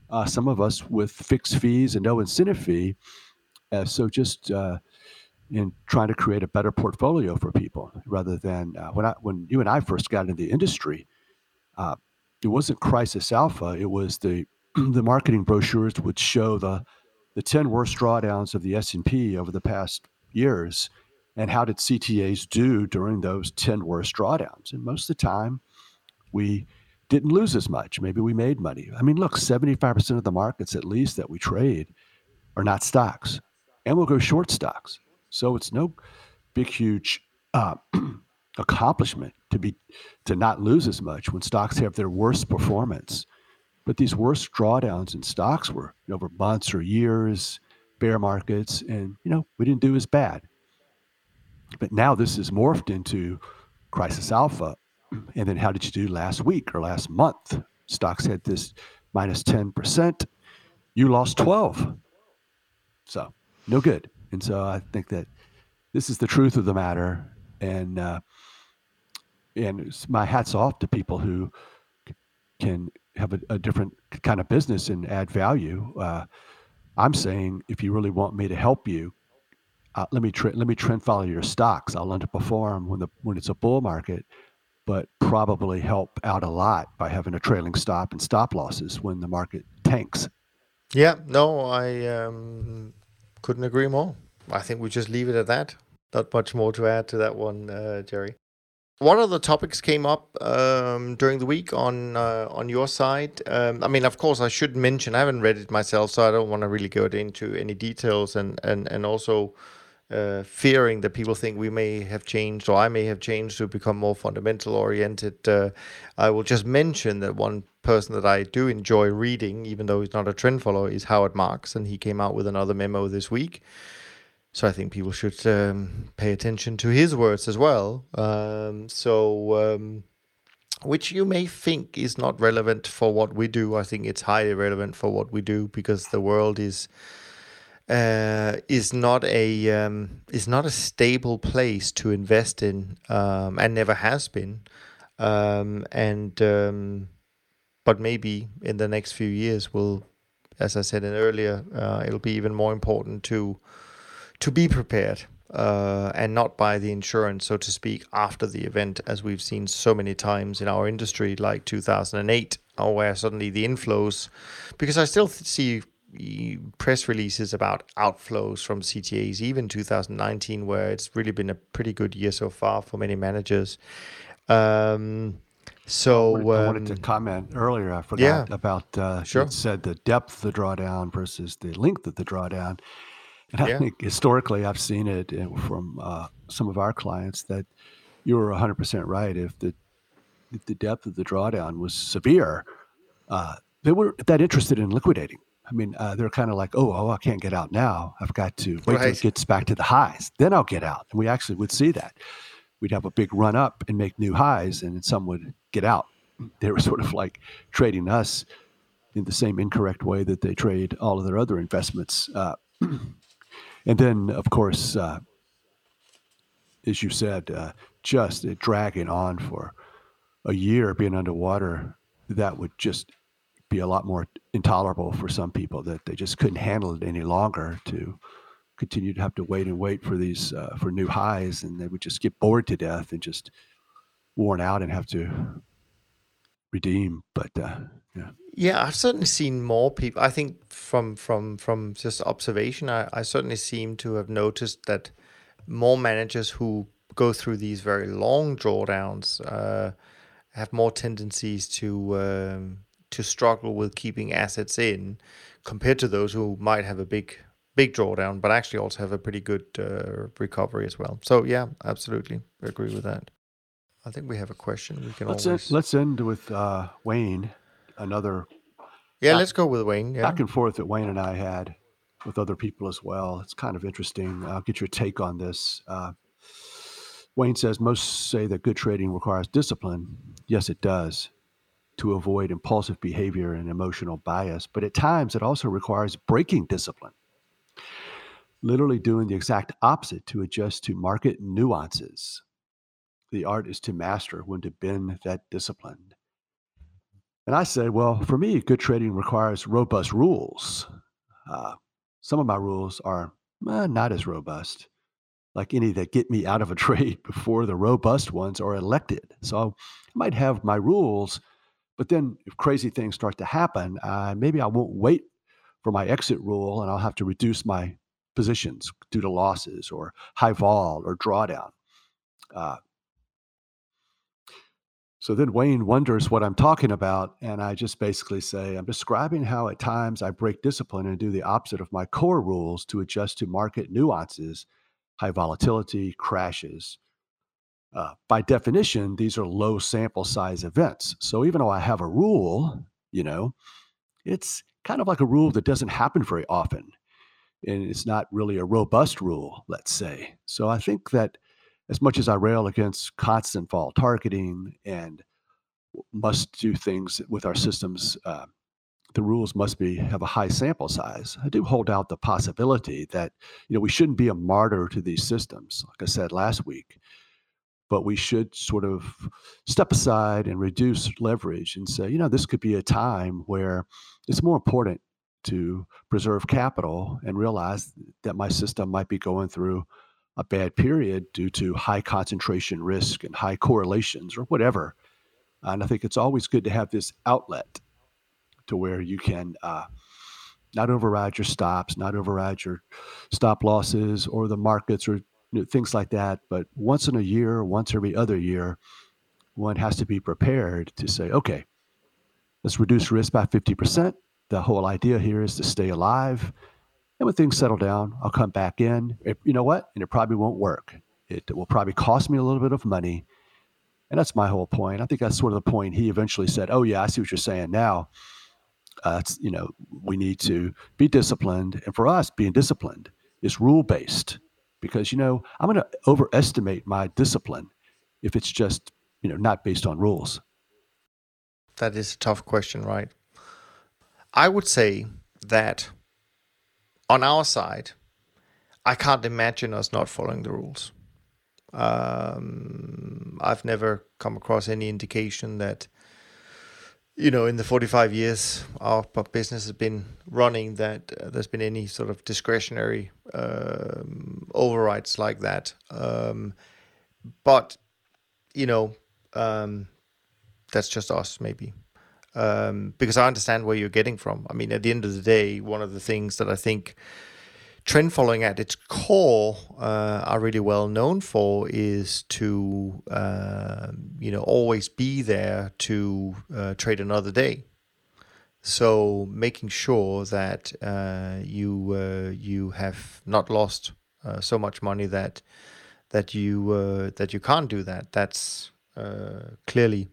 Uh, some of us with fixed fees and no incentive fee. Uh, so just uh, in trying to create a better portfolio for people rather than uh, when I when you and I first got into the industry, uh, it wasn't crisis alpha. It was the <clears throat> the marketing brochures would show the the ten worst drawdowns of the S and P over the past years, and how did CTAs do during those ten worst drawdowns? And most of the time, we didn't lose as much. Maybe we made money. I mean, look, seventy five percent of the markets at least that we trade are not stocks, and we'll go short stocks so it's no big, huge uh, <clears throat> accomplishment to be to not lose as much when stocks have their worst performance. But these worst drawdowns in stocks were over months or years, bear markets, and you know we didn't do as bad. But now this is morphed into crisis alpha, and then how did you do last week or last month? Stocks had this minus ten percent. You lost twelve, so no good. And so I think that this is the truth of the matter, and uh, and my hats off to people who can have a, a different kind of business and add value. Uh, I'm saying if you really want me to help you, uh, let me tra- let me trend follow your stocks. I'll underperform when the when it's a bull market, but probably help out a lot by having a trailing stop and stop losses when the market tanks. Yeah, no, I um, couldn't agree more. I think we just leave it at that. Not much more to add to that one, uh, Jerry. What other topics came up um, during the week on uh, on your side? Um, I mean, of course, I should mention I haven't read it myself, so I don't want to really go into any details, and and and also uh, fearing that people think we may have changed or I may have changed to become more fundamental oriented. Uh, I will just mention that one person that I do enjoy reading, even though he's not a trend follower, is Howard Marks, and he came out with another memo this week. So I think people should um, pay attention to his words as well. Um, so, um, which you may think is not relevant for what we do, I think it's highly relevant for what we do because the world is uh, is not a um, is not a stable place to invest in, um, and never has been. Um, and but maybe in the next few years, will, as I said earlier, uh, it'll be even more important to to be prepared uh, and not buy the insurance, so to speak, after the event, as we've seen so many times in our industry, like 2008, or where suddenly the inflows, because I still see press releases about outflows from CTAs, even 2019, where it's really been a pretty good year so far for many managers. Um, so I wanted, I wanted, to um, comment earlier. I forgot yeah, about uh, sure. said the depth of the drawdown versus the length of the drawdown. And I think historically, I've seen it uh, from uh, some of our clients that you were 100% right. If the if the depth of the drawdown was severe, uh, they were that interested in liquidating. I mean, uh, they're kind of like, oh, oh, I can't get out now. I've got to wait right. till it gets back to the highs. Then I'll get out. And we actually would see that. We'd have a big run up and make new highs, and then some would get out. They were <laughs> sort of like trading us in the same incorrect way that they trade all of their other investments. Uh, <clears throat> and then, of course, uh, as you said, uh, just dragging on for a year being underwater, that would just be a lot more intolerable for some people that they just couldn't handle it any longer to continue to have to wait and wait for these uh, for new highs and they would just get bored to death and just worn out and have to redeem but uh, yeah yeah, I've certainly seen more people. I think from from from just observation, I, I certainly seem to have noticed that more managers who go through these very long drawdowns uh, have more tendencies to um, to struggle with keeping assets in compared to those who might have a big big drawdown, but actually also have a pretty good uh, recovery as well. So yeah, absolutely agree with that. I think we have a question. We can let's always end, let's end with uh, Wayne another. Yeah, back, let's go with Wayne. Yeah. Back and forth that Wayne and I had with other people as well. It's kind of interesting. I'll get your take on this. Uh, Wayne says most say that good trading requires discipline. Yes, it does to avoid impulsive behavior and emotional bias, but at times it also requires breaking discipline. Literally doing the exact opposite to adjust to market nuances. The art is to master when to bend that discipline. And I said, well, for me, good trading requires robust rules. Uh, some of my rules are eh, not as robust, like any that get me out of a <laughs> trade before the robust ones are elected. So I might have my rules, but then if crazy things start to happen, uh, maybe I won't wait for my exit rule and I'll have to reduce my positions due to losses or high vol or drawdown. Uh, so then Wayne wonders what I'm talking about. And I just basically say, I'm describing how at times I break discipline and do the opposite of my core rules to adjust to market nuances, high volatility, crashes, uh, by definition, these are low sample size events. So even though I have a rule, you know, it's kind of like a rule that doesn't happen very often. And it's not really a robust rule, let's say. So I think that as much as I rail against constant vol targeting and must do things with our systems, uh, the rules must be have a high sample size. I do hold out the possibility that you know we shouldn't be a martyr to these systems, like I said last week, but we should sort of step aside and reduce leverage and say, you know, this could be a time where it's more important to preserve capital and realize that my system might be going through a bad period due to high concentration risk and high correlations or whatever. And I think it's always good to have this outlet to where you can uh, not override your stops, not override your stop losses or the markets or you know, things like that. But once in a year, once every other year, one has to be prepared to say, okay, let's reduce risk by 50%. The whole idea here is to stay alive. And when things settle down, I'll come back in. It, you know what? And it probably won't work. It will probably cost me a little bit of money. And that's my whole point. I think that's sort of the point he eventually said, Oh, yeah, I see what you're saying now. Uh, you know, we need to be disciplined. And for us, being disciplined is rule based because, you know, I'm going to overestimate my discipline if it's just, you know, not based on rules. That is a tough question, right? I would say that on our side, I can't imagine us not following the rules. Um, I've never come across any indication that, you know, in the 45 years our business has been running, that uh, there's been any sort of discretionary um, overrides like that. Um, but, you know, um, that's just us, maybe um, because I understand where you're getting from. I mean, at the end of the day, one of the things that I think trend following at its core uh, are really well known for is to uh, you know always be there to uh, trade another day. So making sure that uh, you uh, you have not lost uh, so much money that that you that you can't do that. That's clearly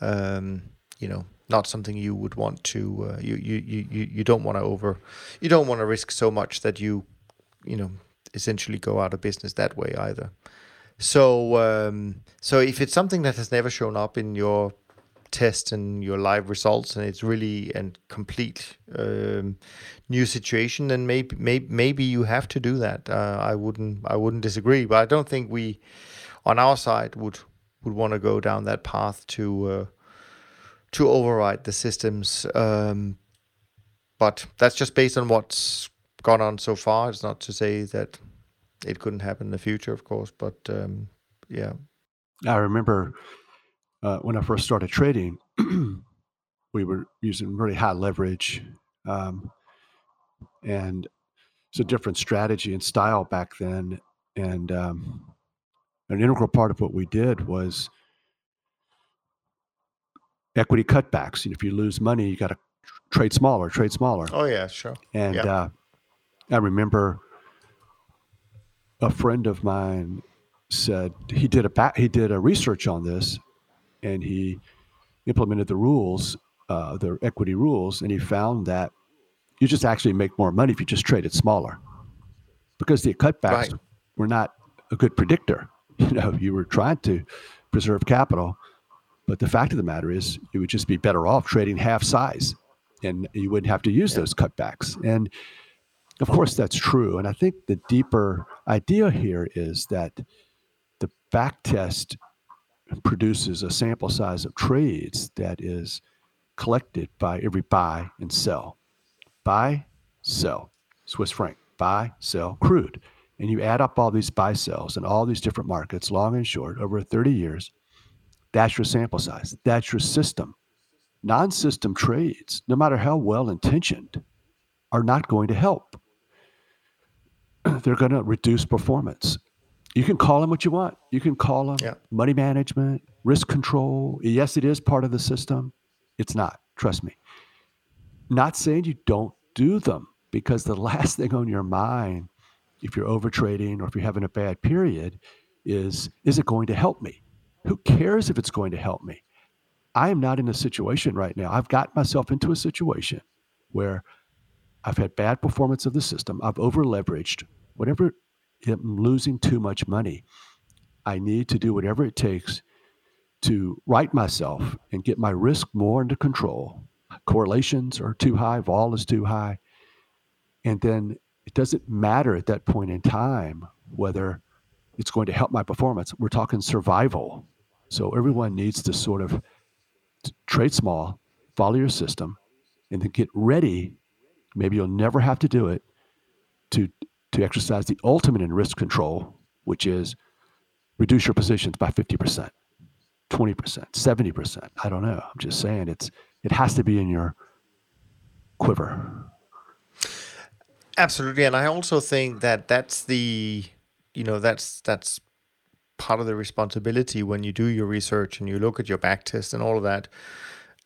um, you know not something you would want to uh, you, you you you don't want to over you don't want to risk so much that you you know essentially go out of business that way either. So um, so if it's something that has never shown up in your test and your live results and it's really a complete um, new situation then maybe, maybe maybe you have to do that. Uh, i wouldn't i wouldn't disagree but i don't think we on our side would would want to go down that path to uh, to override the systems. Um, but that's just based on what's gone on so far. It's not to say that it couldn't happen in the future, of course. But um, yeah, I remember uh, when I first started trading, <clears throat> we were using really high leverage, um, and it's a different strategy and style back then. And um, an integral part of what we did was equity cutbacks. And if you lose money, you got to trade smaller, trade smaller. Oh yeah, sure. And yeah. uh, I remember a friend of mine said he did a back, he did a research on this, and he implemented the rules, uh, the equity rules, and he found that you just actually make more money if you just trade it smaller, because the cutbacks right. were not a good predictor. <laughs> You know, you were trying to preserve capital, but the fact of the matter is, you would just be better off trading half size and you wouldn't have to use yeah. those cutbacks. And of course, that's true. And I think the deeper idea here is that the back test produces a sample size of trades that is collected by every buy and sell. Buy, sell, Swiss franc, buy, sell, crude. And you add up all these buy sells in all these different markets, long and short, over 30 years that's your sample size. That's your system. Non system trades, no matter how well intentioned, are not going to help. <clears throat> They're going to reduce performance. You can call them what you want. You can call them yeah. money management, risk control. Yes, it is part of the system. It's not. Trust me. Not saying you don't do them because the <laughs> last thing on your mind, if you're over trading or if you're having a bad period, is is it going to help me? Who cares if it's going to help me? I am not in a situation right now. I've got myself into a situation where I've had bad performance of the system. I've over leveraged. Whatever I'm losing too much money, I need to do whatever it takes to right myself and get my risk more under control. Correlations are too high, vol is too high. And then it doesn't matter at that point in time whether it's going to help my performance. We're talking survival. So everyone needs to sort of trade small, follow your system, and then get ready. Maybe you'll never have to do it to to exercise the ultimate in risk control, which is reduce your positions by 50%, 20%, 70%. I don't know. I'm just saying it's it has to be in your quiver. Absolutely, and I also think that that's the you know that's that's part of the responsibility when you do your research and you look at your back test and all of that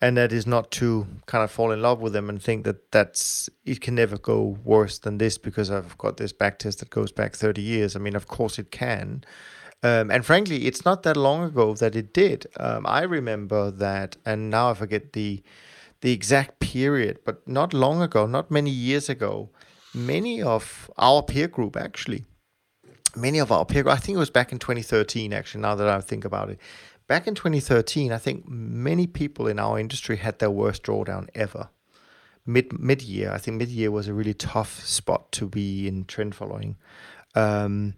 and that is not to kind of fall in love with them and think that that's it can never go worse than this because I've got this back test that goes back 30 years. I mean, of course it can. Um, and frankly, it's not that long ago that it did. Um, I remember that, and now I forget the the exact period, but not long ago, not many years ago, many of our peer group actually many of our peer, I think it was back in 2013, actually, now that I think about it. Back in 2013, I think many people in our industry had their worst drawdown ever. Mid mid year, I think mid year was a really tough spot to be in trend following. Um,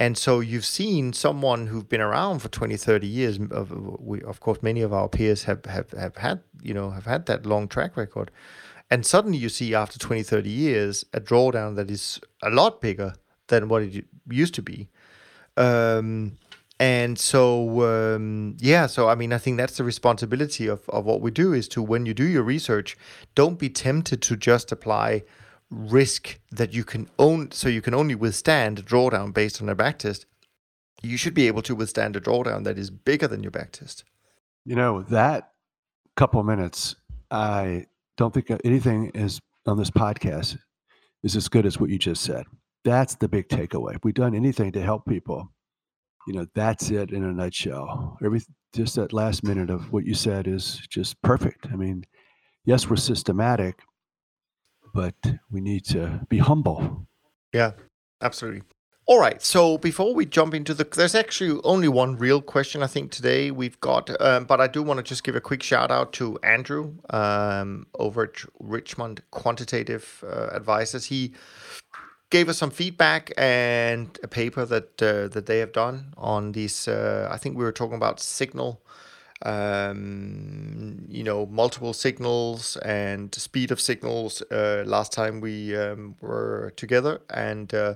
and so you've seen someone who've been around for 20, 30 years. Of, we, of course, many of our peers have, have, have had, you know, have had that long track record. And suddenly you see after 20, 30 years, a drawdown that is a lot bigger than what it used to be. Um, and so um, yeah so i mean i think that's the responsibility of, of what we do is to when you do your research don't be tempted to just apply risk that you can own so you can only withstand a drawdown based on a backtest you should be able to withstand a drawdown that is bigger than your backtest you know that couple minutes i don't think anything is on this podcast is as good as what you just said that's the big takeaway. If we've done anything to help people, you know, that's it in a nutshell. Every just that last minute of what you said is just perfect. I mean, yes, we're systematic, but we need to be humble. Yeah, absolutely. All right. So before we jump into the, there's actually only one real question I think today we've got, um, but I do want to just give a quick shout out to Andrew um, over at Richmond Quantitative uh, Advisors. He gave us some feedback and a paper that uh, that they have done on these. Uh, I think we were talking about signal, um, you know, multiple signals and speed of signals. Uh, last time we um, were together, and uh,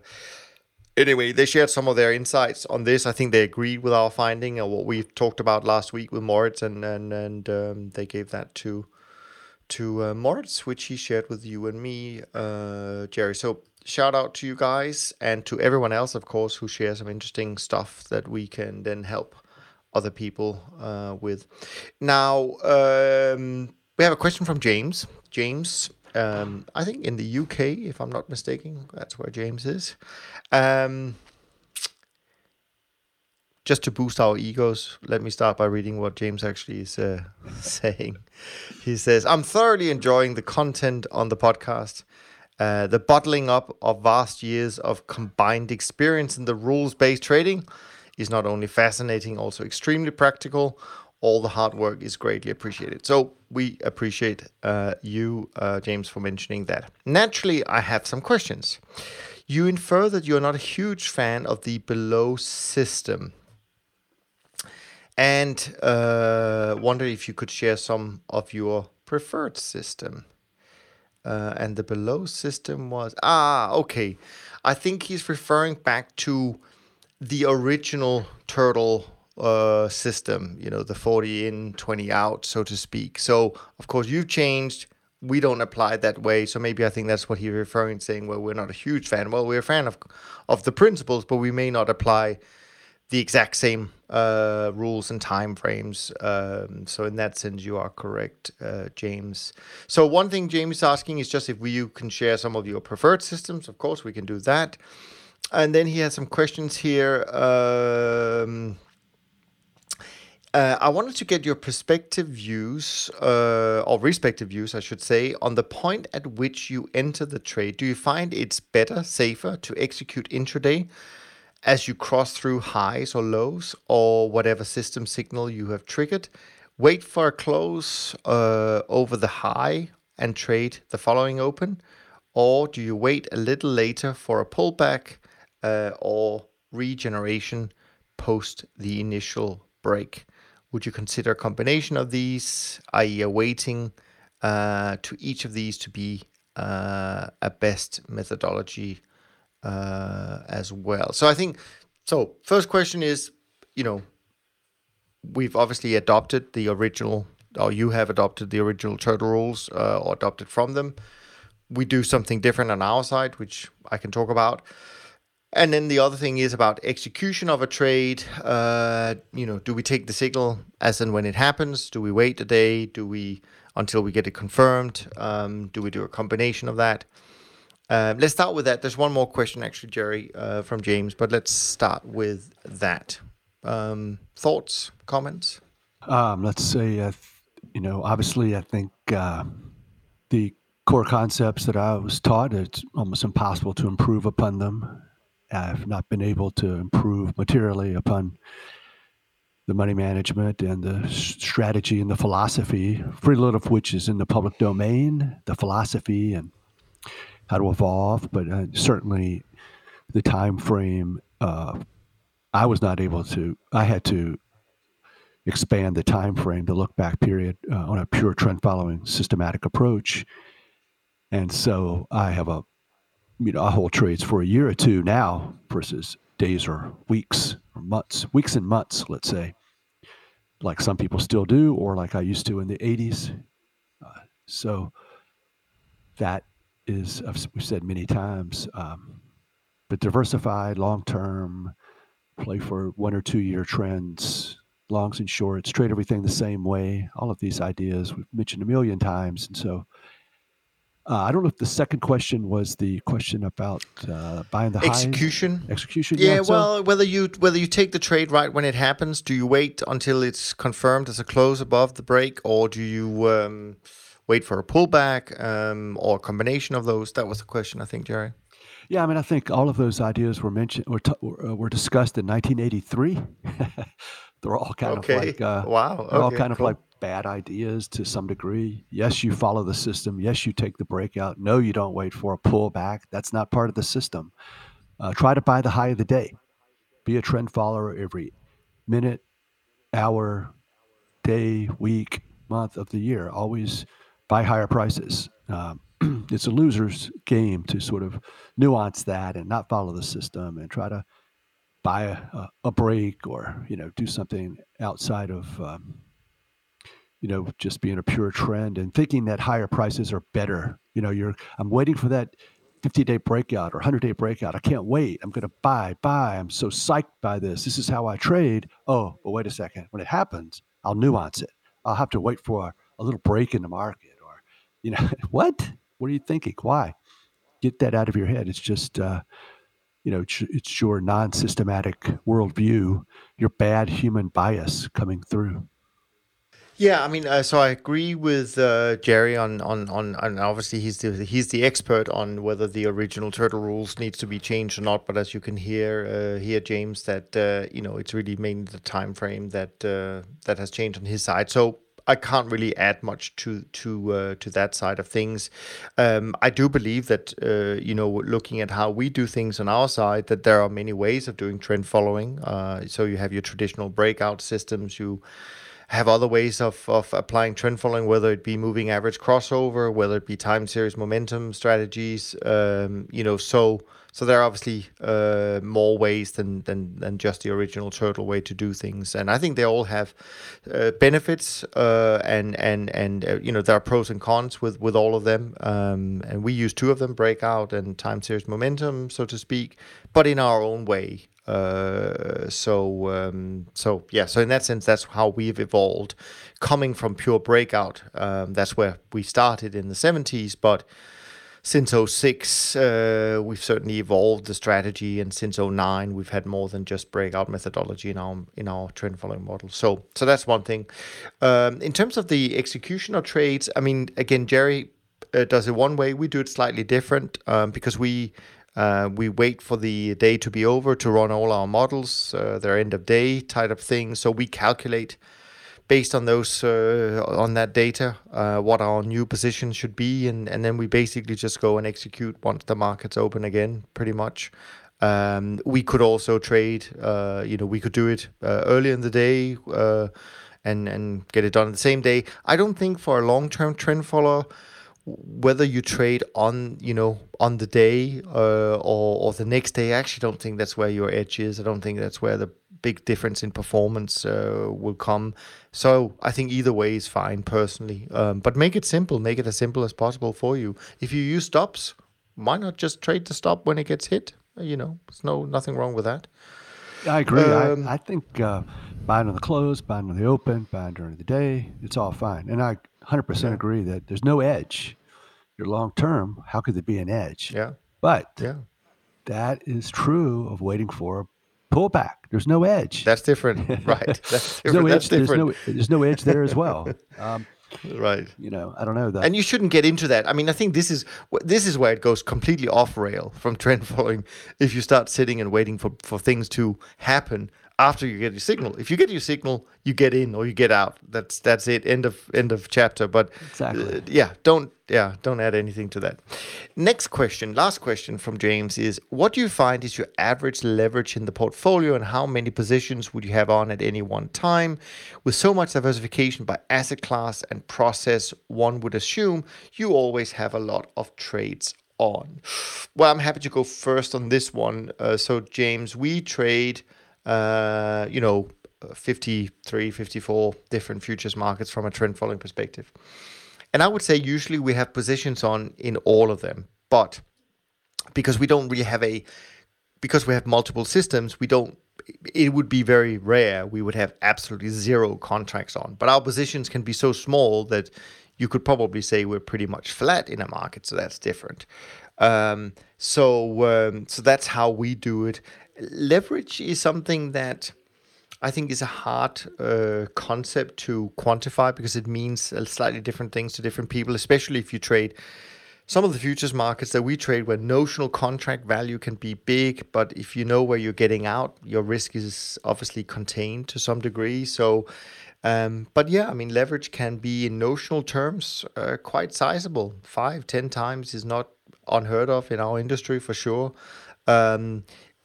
anyway, they shared some of their insights on this. I think they agreed with our finding and what we talked about last week with Moritz, and and and um, they gave that to to uh, Moritz, which he shared with you and me, uh, Jerry. So shout out to you guys and to everyone else, of course, who shares some interesting stuff that we can then help other people uh, with. Now, um, we have a question from James. James, um, I think in the UK, if I'm not mistaken, that's where James is. Um, just to boost our egos, let me start by reading what James actually is uh, <laughs> saying. He says, I'm thoroughly enjoying the content on the podcast. Uh, the bottling up of vast years of combined experience in the rules based trading is not only fascinating, also extremely practical. All the hard work is greatly appreciated. So, we appreciate uh, you, uh, James, for mentioning that. Naturally, I have some questions. You infer that you're not a huge fan of the below system and uh, wonder if you could share some of your preferred system. Uh, and the below system was ah okay. I think he's referring back to the original turtle uh, system. You know, the forty in, twenty out, so to speak. So of course you've changed. We don't apply it that way. So maybe I think that's what he's referring, saying, well, we're not a huge fan. Well, we're a fan of of the principles, but we may not apply the exact same uh, rules and time frames. Um, so in that sense, you are correct, uh, James. So one thing James is asking is just if we, you can share some of your preferred systems. Of course, we can do that. and then he has some questions here. Um, uh, I wanted to get your perspective views, uh, or respective views, I should say, on the point at which you enter the trade. Do you find it's better, safer to execute intraday as you cross through highs or lows, or whatever system signal you have triggered? Wait for a close uh, over the high and trade the following open, or do you wait a little later for a pullback uh, or regeneration post the initial break? Would you consider a combination of these, i.e., a weighting uh, to each of these to be uh, a best methodology uh, as well? So I think so. First question is, you know, we've obviously adopted the original, or you have adopted the original turtle rules uh, or adopted from them. We do something different on our side, which I can talk about. And then the other thing is about execution of a trade. Uh, you know, do we take the signal as and when it happens? Do we wait a day? Do we until we get it confirmed? Um, do we do a combination of that? Um, let's start with that. There's one more question actually, Jerry, uh, from James, but let's start with that. Um, thoughts, comments? Um, let's say, uh, you know, obviously, I think uh, the core concepts that I was taught, it's almost impossible to improve upon them I've not been able to improve materially upon the money management and the strategy and the philosophy, pretty little of which is in the public domain, the philosophy and how to evolve, but uh, certainly the time frame. Uh, I was not able to. I had to expand the time frame, the look back period, uh, on a pure trend following systematic approach, and so I have a you know, I hold trades for a year or two now versus days or weeks or months, weeks and months, let's say, like some people still do, or like I used to in the 80s. Uh, so that is, as we've said many times, um, but diversified, long term, play for one or two year trends, longs and shorts, trade everything the same way. All of these ideas we've mentioned a million times. And so uh, I don't know if the second question was the question about uh, buying the execution. Highs. Execution. Yeah, yeah well, so, whether you whether you take the trade right when it happens, do you wait until it's confirmed as a close above the break, or do you um, wait for a pullback, um, or a combination of those? That was the question, I think, Jerry. Yeah, I mean, I think all of those ideas were mentioned were t- uh, were discussed in 1983. <laughs> they're all kind okay. of like uh, wow, okay, all kind cool. of like bad ideas to some degree. Yes, you follow the system. Yes, you take the breakout. No, you don't wait for a pullback. That's not part of the system. Uh, try to buy the high of the day. Be a trend follower every minute, hour, day, week, month of the year. Always buy higher prices. Um, <clears throat> it's a loser's game to sort of nuance that and not follow the system and try to buy a, a break or you know do something outside of um, you know, just being a pure trend and thinking that higher prices are better. You know, you're I'm waiting for that 50 day breakout or 100 day breakout. I can't wait. I'm going to buy, buy. I'm so psyched by this. This is how I trade. Oh, but wait a second. When it happens, I'll nuance it. I'll have to wait for a little break in the market you know, <laughs> what? What are you thinking? Why? Get that out of your head. It's just, uh, you know, it's, your non systematic worldview, your bad human bias coming through. Yeah, I mean, uh, so I agree with uh, Jerry on, on, on, and obviously he's the he's the expert on whether the original turtle rules needs to be changed or not. But as you can hear, uh, hear James, that uh, you know it's really mainly the time frame that uh, that has changed on his side. So I can't really add much to to uh, to that side of things. Um, I do believe that uh, you know, looking at how we do things on our side, that there are many ways of doing trend following. Uh, so you have your traditional breakout systems. You have other ways of, of applying trend following, whether it be moving average crossover, whether it be time series momentum strategies. Um, you know, so so there are obviously uh, more ways than, than than just the original turtle way to do things, and I think they all have uh, benefits uh, and and and uh, you know there are pros and cons with with all of them. Um, and we use two of them, breakout and time series momentum, so to speak, but in our own way. Uh, so um, so yeah, so in that sense, that's how we've evolved, coming from pure breakout. Um, that's where we started in the '70s, but since 06 uh, we've certainly evolved the strategy and since 09 we've had more than just breakout methodology in our in our trend following model. So so that's one thing. Um, in terms of the execution of trades i mean again jerry uh, does it one way we do it slightly different um, because we uh, we wait for the day to be over to run all our models uh, their end of day type of thing. So we calculate based on those uh, on that data, uh, what our new position should be, and and then we basically just go and execute once the markets open again, pretty much. Um, we could also trade. Uh, you know, we could do it uh, early in the day uh, and and get it done the same day. I don't think for a long term trend follower whether you trade on you know on the day uh, or or the next day, I actually don't think that's where your edge is. I don't think that's where the big difference in performance uh, will come. So I think either way is fine personally. Um, but make it simple. Make it as simple as possible for you. If you use stops, why not just trade the stop when it gets hit? You know, there's no nothing wrong with that. I agree. Um, I, I think uh, buying on the close, buying on the open, buying during the day, it's all fine. And I 100% yeah. agree that there's no edge. You're long term. How could there be an edge? Yeah. But yeah. that is true of waiting for a pullback. There's no edge. That's different, <laughs> right? That's different. no That's edge. Different. There's no, there's no edge there as well. <laughs> Um, right you know i don't know that and you shouldn't get into that i mean i think this is this is where it goes completely off rail from <laughs> trend following if you start sitting and waiting for for things to happen after you get your signal. If you get your signal, you get in or you get out. That's that's it. End of end of chapter. But exactly. Uh, yeah, don't yeah don't add anything to that. Next question, last question from James is: What do you find is your average leverage in the portfolio, and how many positions would you have on at any one time? With so much diversification by asset class and process, one would assume you always have a lot of trades on. Well, I'm happy to go first on this one. Uh, so, James, we trade uh, you know, 53, 54 different futures markets from a trend following perspective. And I would say usually we have positions on in all of them, but because we don't really have a, because we have multiple systems, we don't, it would be very rare we would have absolutely zero contracts on. But our positions can be so small that you could probably say we're pretty much flat in a market, so that's different. Um, so um, so that's how we do it, leverage is something that I think is a hard uh, concept to quantify because it means slightly different things to different people, especially if you trade some of the futures markets that we trade where notional contract value can be big, but if you know where you're getting out, your risk is obviously contained to some degree. So, um, but yeah, I mean, leverage can be in notional terms uh, quite sizable. Five, ten times is not unheard of in our industry for sure. Um,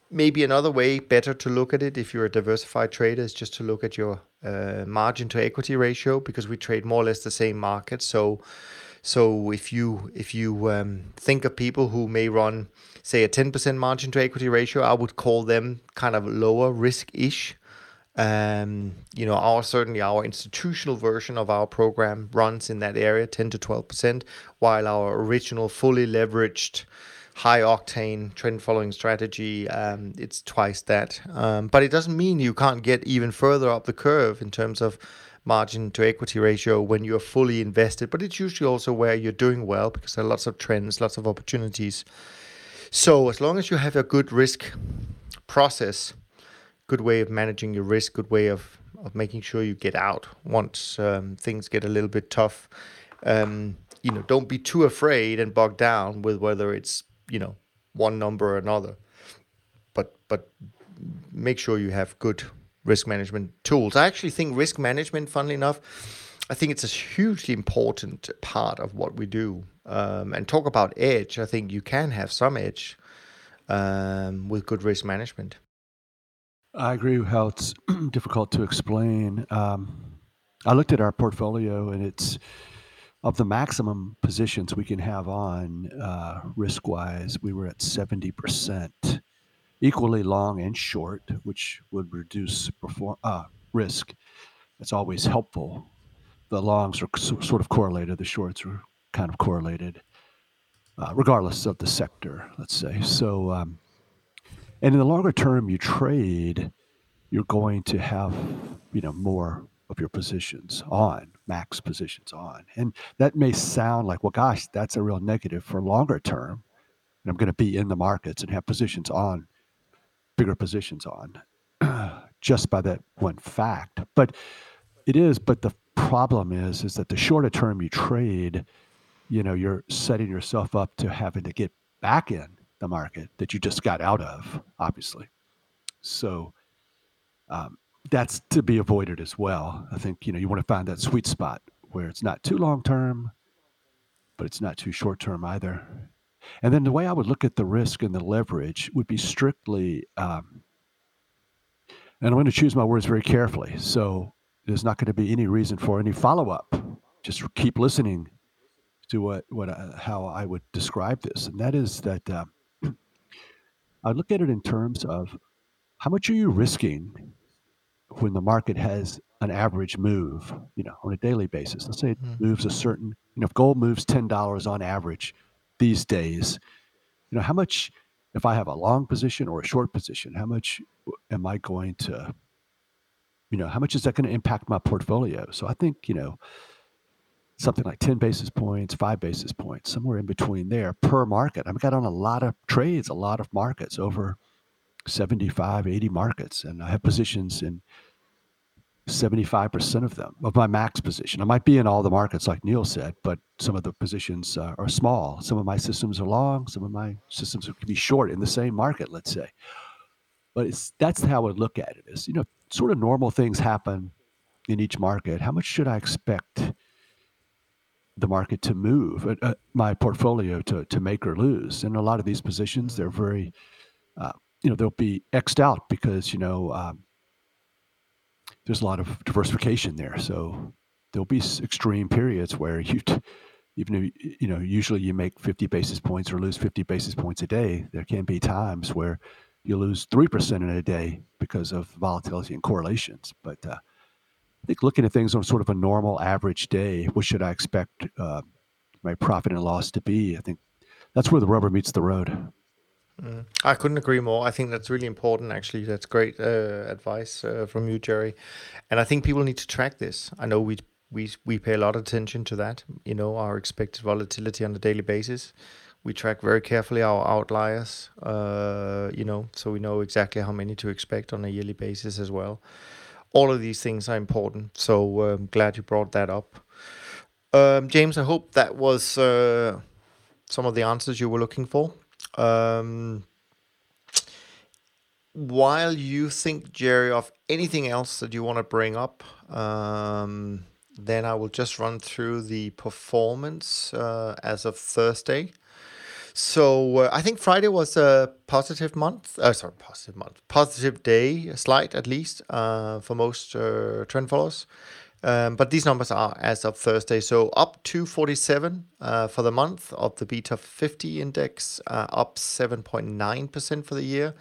maybe another way better to look at it if you're a diversified trader is just to look at your uh, margin to equity ratio because we trade more or less the same market. So so if you if you um, think of people who may run say a 10% margin to equity ratio i would call them kind of lower risk ish um, you know our certainly our institutional version of our program runs in that area 10 to 12% while our original fully leveraged high octane trend following strategy, um, it's twice that. Um, but it doesn't mean you can't get even further up the curve in terms of margin to equity ratio when you're fully invested. But it's usually also where you're doing well because there are lots of trends, lots of opportunities. So as long as you have a good risk process, good way of managing your risk, good way of, of making sure you get out once um, things get a little bit tough. Um, you know, don't be too afraid and bogged down with whether it's you know one number or another. But but make sure you have good risk management tools. I actually think risk management funnily enough i think it's a hugely important part of what we do. Um, and talk about edge i think you can have some edge um, with good risk management. I agree with how it's <clears throat> difficult to explain. Um, i looked at our portfolio and it's of the maximum positions we can have on uh, risk wise, we were at 70%, equally long and short, which would reduce perform, uh, risk. It's always helpful. The longs are sort of correlated, the shorts are kind of correlated, uh, regardless of the sector, let's say. So, um, and in the longer term you trade, you're going to have, you know, more of your positions on max positions on. And that may sound like, well, gosh, that's a real negative for longer term. And I'm going to be in the markets and have positions on, bigger positions on, <clears throat> just by that one fact. But it is. But the problem is, is that the shorter term you trade, you know, you're setting yourself up to having to get back in the market that you just got out of, obviously. So um, that's to be avoided as well. I think you know you want to find that sweet spot where it's not too long term, but it's not too short term either. And then the way I would look at the risk and the leverage would be strictly, um, and I'm going to choose my words very carefully. So there's not going to be any reason for any follow up. Just keep listening to what what uh, how I would describe this, and that is that uh, <clears throat> I look at it in terms of how much are you risking when the market has an average move, you know, on a daily basis. Let's say it mm-hmm. moves a certain, you know, if gold moves ten dollars on average these days, you know, how much if I have a long position or a short position, how much am I going to, you know, how much is that going to impact my portfolio? So I think, you know, something like 10 basis points, five basis points, somewhere in between there per market. I've got on a lot of trades, a lot of markets over 75, 80 markets, and I have positions in 75% of them of my max position. I might be in all the markets, like Neil said, but some of the positions uh, are small. Some of my systems are long. Some of my systems can be short in the same market, let's say. But it's that's how I would look at it is, you know, sort of normal things happen in each market. How much should I expect the market to move, uh, uh my portfolio to, to make or lose? And a lot of these positions, they're very uh, you know they'll be xed out because you know um, there's a lot of diversification there. So there'll be extreme periods where <laughs> you, even if you know, usually you make 50 basis points or lose 50 basis points a day. There can be times where you lose three percent in a day because of volatility and correlations. But uh, I think looking at things on sort of a normal average day, what should I expect uh, my profit and loss to be? I think that's where the rubber meets the road. I couldn't agree more. I think that's really important. Actually, that's great uh, advice uh, from you, Jerry. And I think people need to track this. I know we we we pay a lot of attention to that. You know, our expected volatility on a daily basis. We track very carefully our outliers. Uh, you know, so we know exactly how many to expect on a yearly basis as well. All of these things are important. So I'm um, glad you brought that up, um, James. I hope that was uh, some of the answers you were looking for. Um, while you think, Jerry, of anything else that you want to bring up, um, then I will just run through the performance uh, as of Thursday. So uh, I think Friday was a positive month. Uh, sorry, positive month, positive day, a slight at least uh, for most uh, trend followers. Um, but these numbers are as of Thursday. So up 247 uh, for the month of the BTOP50 index, uh, up 7.9% for the year.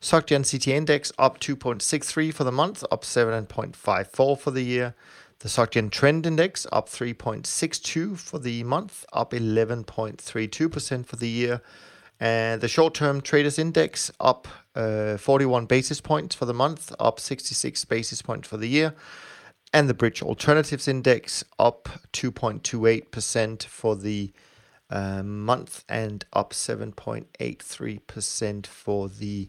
SocGen CTA index up 2.63 for the month, up 7.54 for the year. The SocGen Trend Index up 3.62 for the month, up 11.32% for the year. And the short term traders index up uh, 41 basis points for the month, up 66 basis points for the year and the Bridge Alternatives Index up 2.28% for the uh, month and up 7.83% for the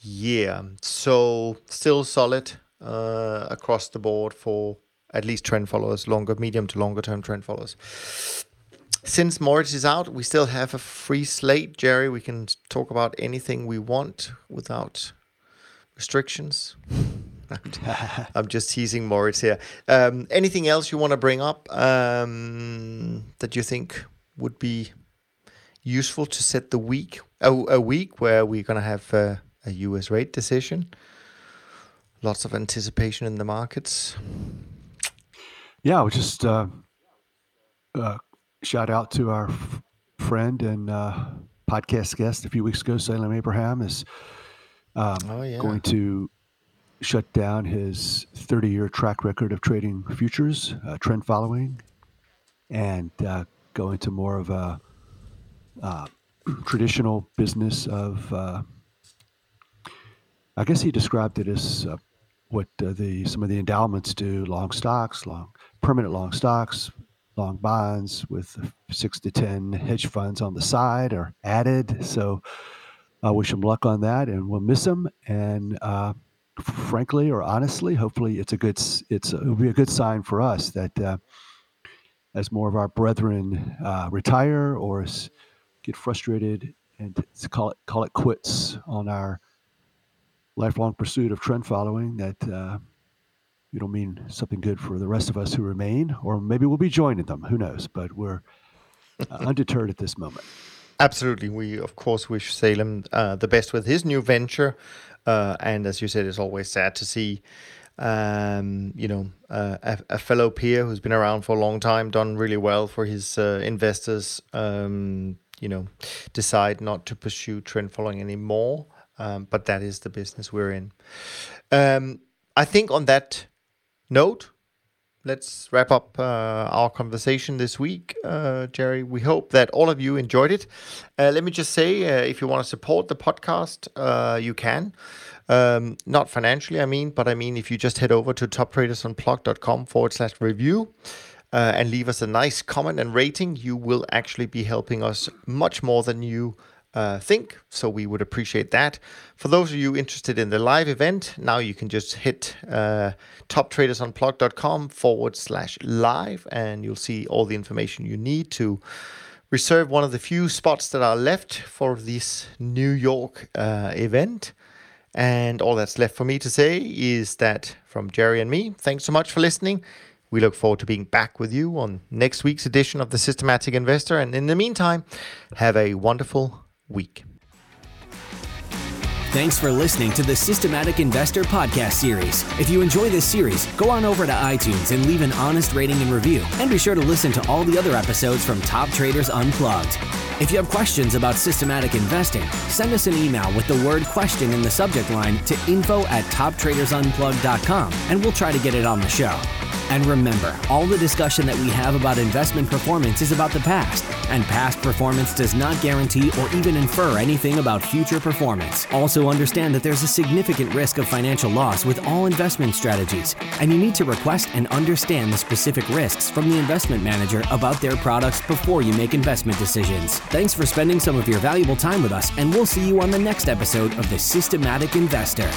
year. So still solid uh, across the board for at least trend followers, longer, medium to longer term trend followers. Since Moritz is out, we still have a free slate, Jerry. We can talk about anything we want without restrictions. <laughs> I'm just teasing Moritz here. Um, anything else you want to bring up um, that you think would be useful to set the week a, a week where we're going to have uh, a US rate decision? Lots of anticipation in the markets. Yeah, I would just uh, uh, shout out to our f- friend and uh, podcast guest a few weeks ago, Salem Abraham, is um, oh, yeah. going to shut down his 30 year track record of trading futures, uh, trend following, and uh, go into more of a uh, <clears throat> traditional business of, uh, I guess he described it as uh, what uh, the some of the endowments do: long stocks, long permanent long stocks, long bonds with six to ten hedge funds on the side are added. So I wish him luck on that, and we'll miss him. And frankly, or honestly, hopefully, it's a good it's it'll be a good sign for us that uh, as more of our brethren uh, retire or get frustrated and call it call it quits on our lifelong pursuit of trend following that uh, it'll mean something good for the rest of us who remain, or maybe we'll be joining them. Who knows? But we're uh, <laughs> undeterred at this moment. Absolutely. We, of course, wish Salem uh, the best with his new venture. Uh, and as you said, it's always sad to see, um, you know, uh, a, a, fellow peer who's been around for a long time, done really well for his uh, investors, um, you know, decide not to pursue trend following anymore. Um, but that is the business we're in. Um, I think on that note, let's wrap up uh, our conversation this week, uh, Jerry. We hope that all of you enjoyed it. Uh, let me just say uh, if you want to support the podcast, uh, you can. Um, not financially, I mean, but I mean, if you just head over to toptradersunplugged.com forward slash review. Uh, and leave us a nice comment and rating, you will actually be helping us much more than you uh, think. So we would appreciate that. For those of you interested in the live event, now you can just hit uh, toptradersunplugged.com forward slash live, and you'll see all the information you need to reserve one of the few spots that are left for this New York uh, event. And all that's left for me to say is that from Jerry and me, thanks so much for listening. We look forward to being back with you on next week's edition of The Systematic Investor. And in the meantime, have a wonderful week. Thanks for listening to the Systematic Investor podcast series. If you enjoy this series, go on over to iTunes and leave an honest rating and review. And be sure to listen to all the other episodes from Top Traders Unplugged. If you have questions about systematic investing, send us an email with the word question in the subject line to info at toptradersunplugged.com and we'll try to get it on the show. And remember, all the discussion that we have about investment performance is about the past, and past performance does not guarantee or even infer anything about future performance. Also, understand that there's a significant risk of financial loss with all investment strategies, and you need to request and understand the specific risks from the investment manager about their products before you make investment decisions. Thanks for spending some of your valuable time with us, and we'll see you on the next episode of The Systematic Investor.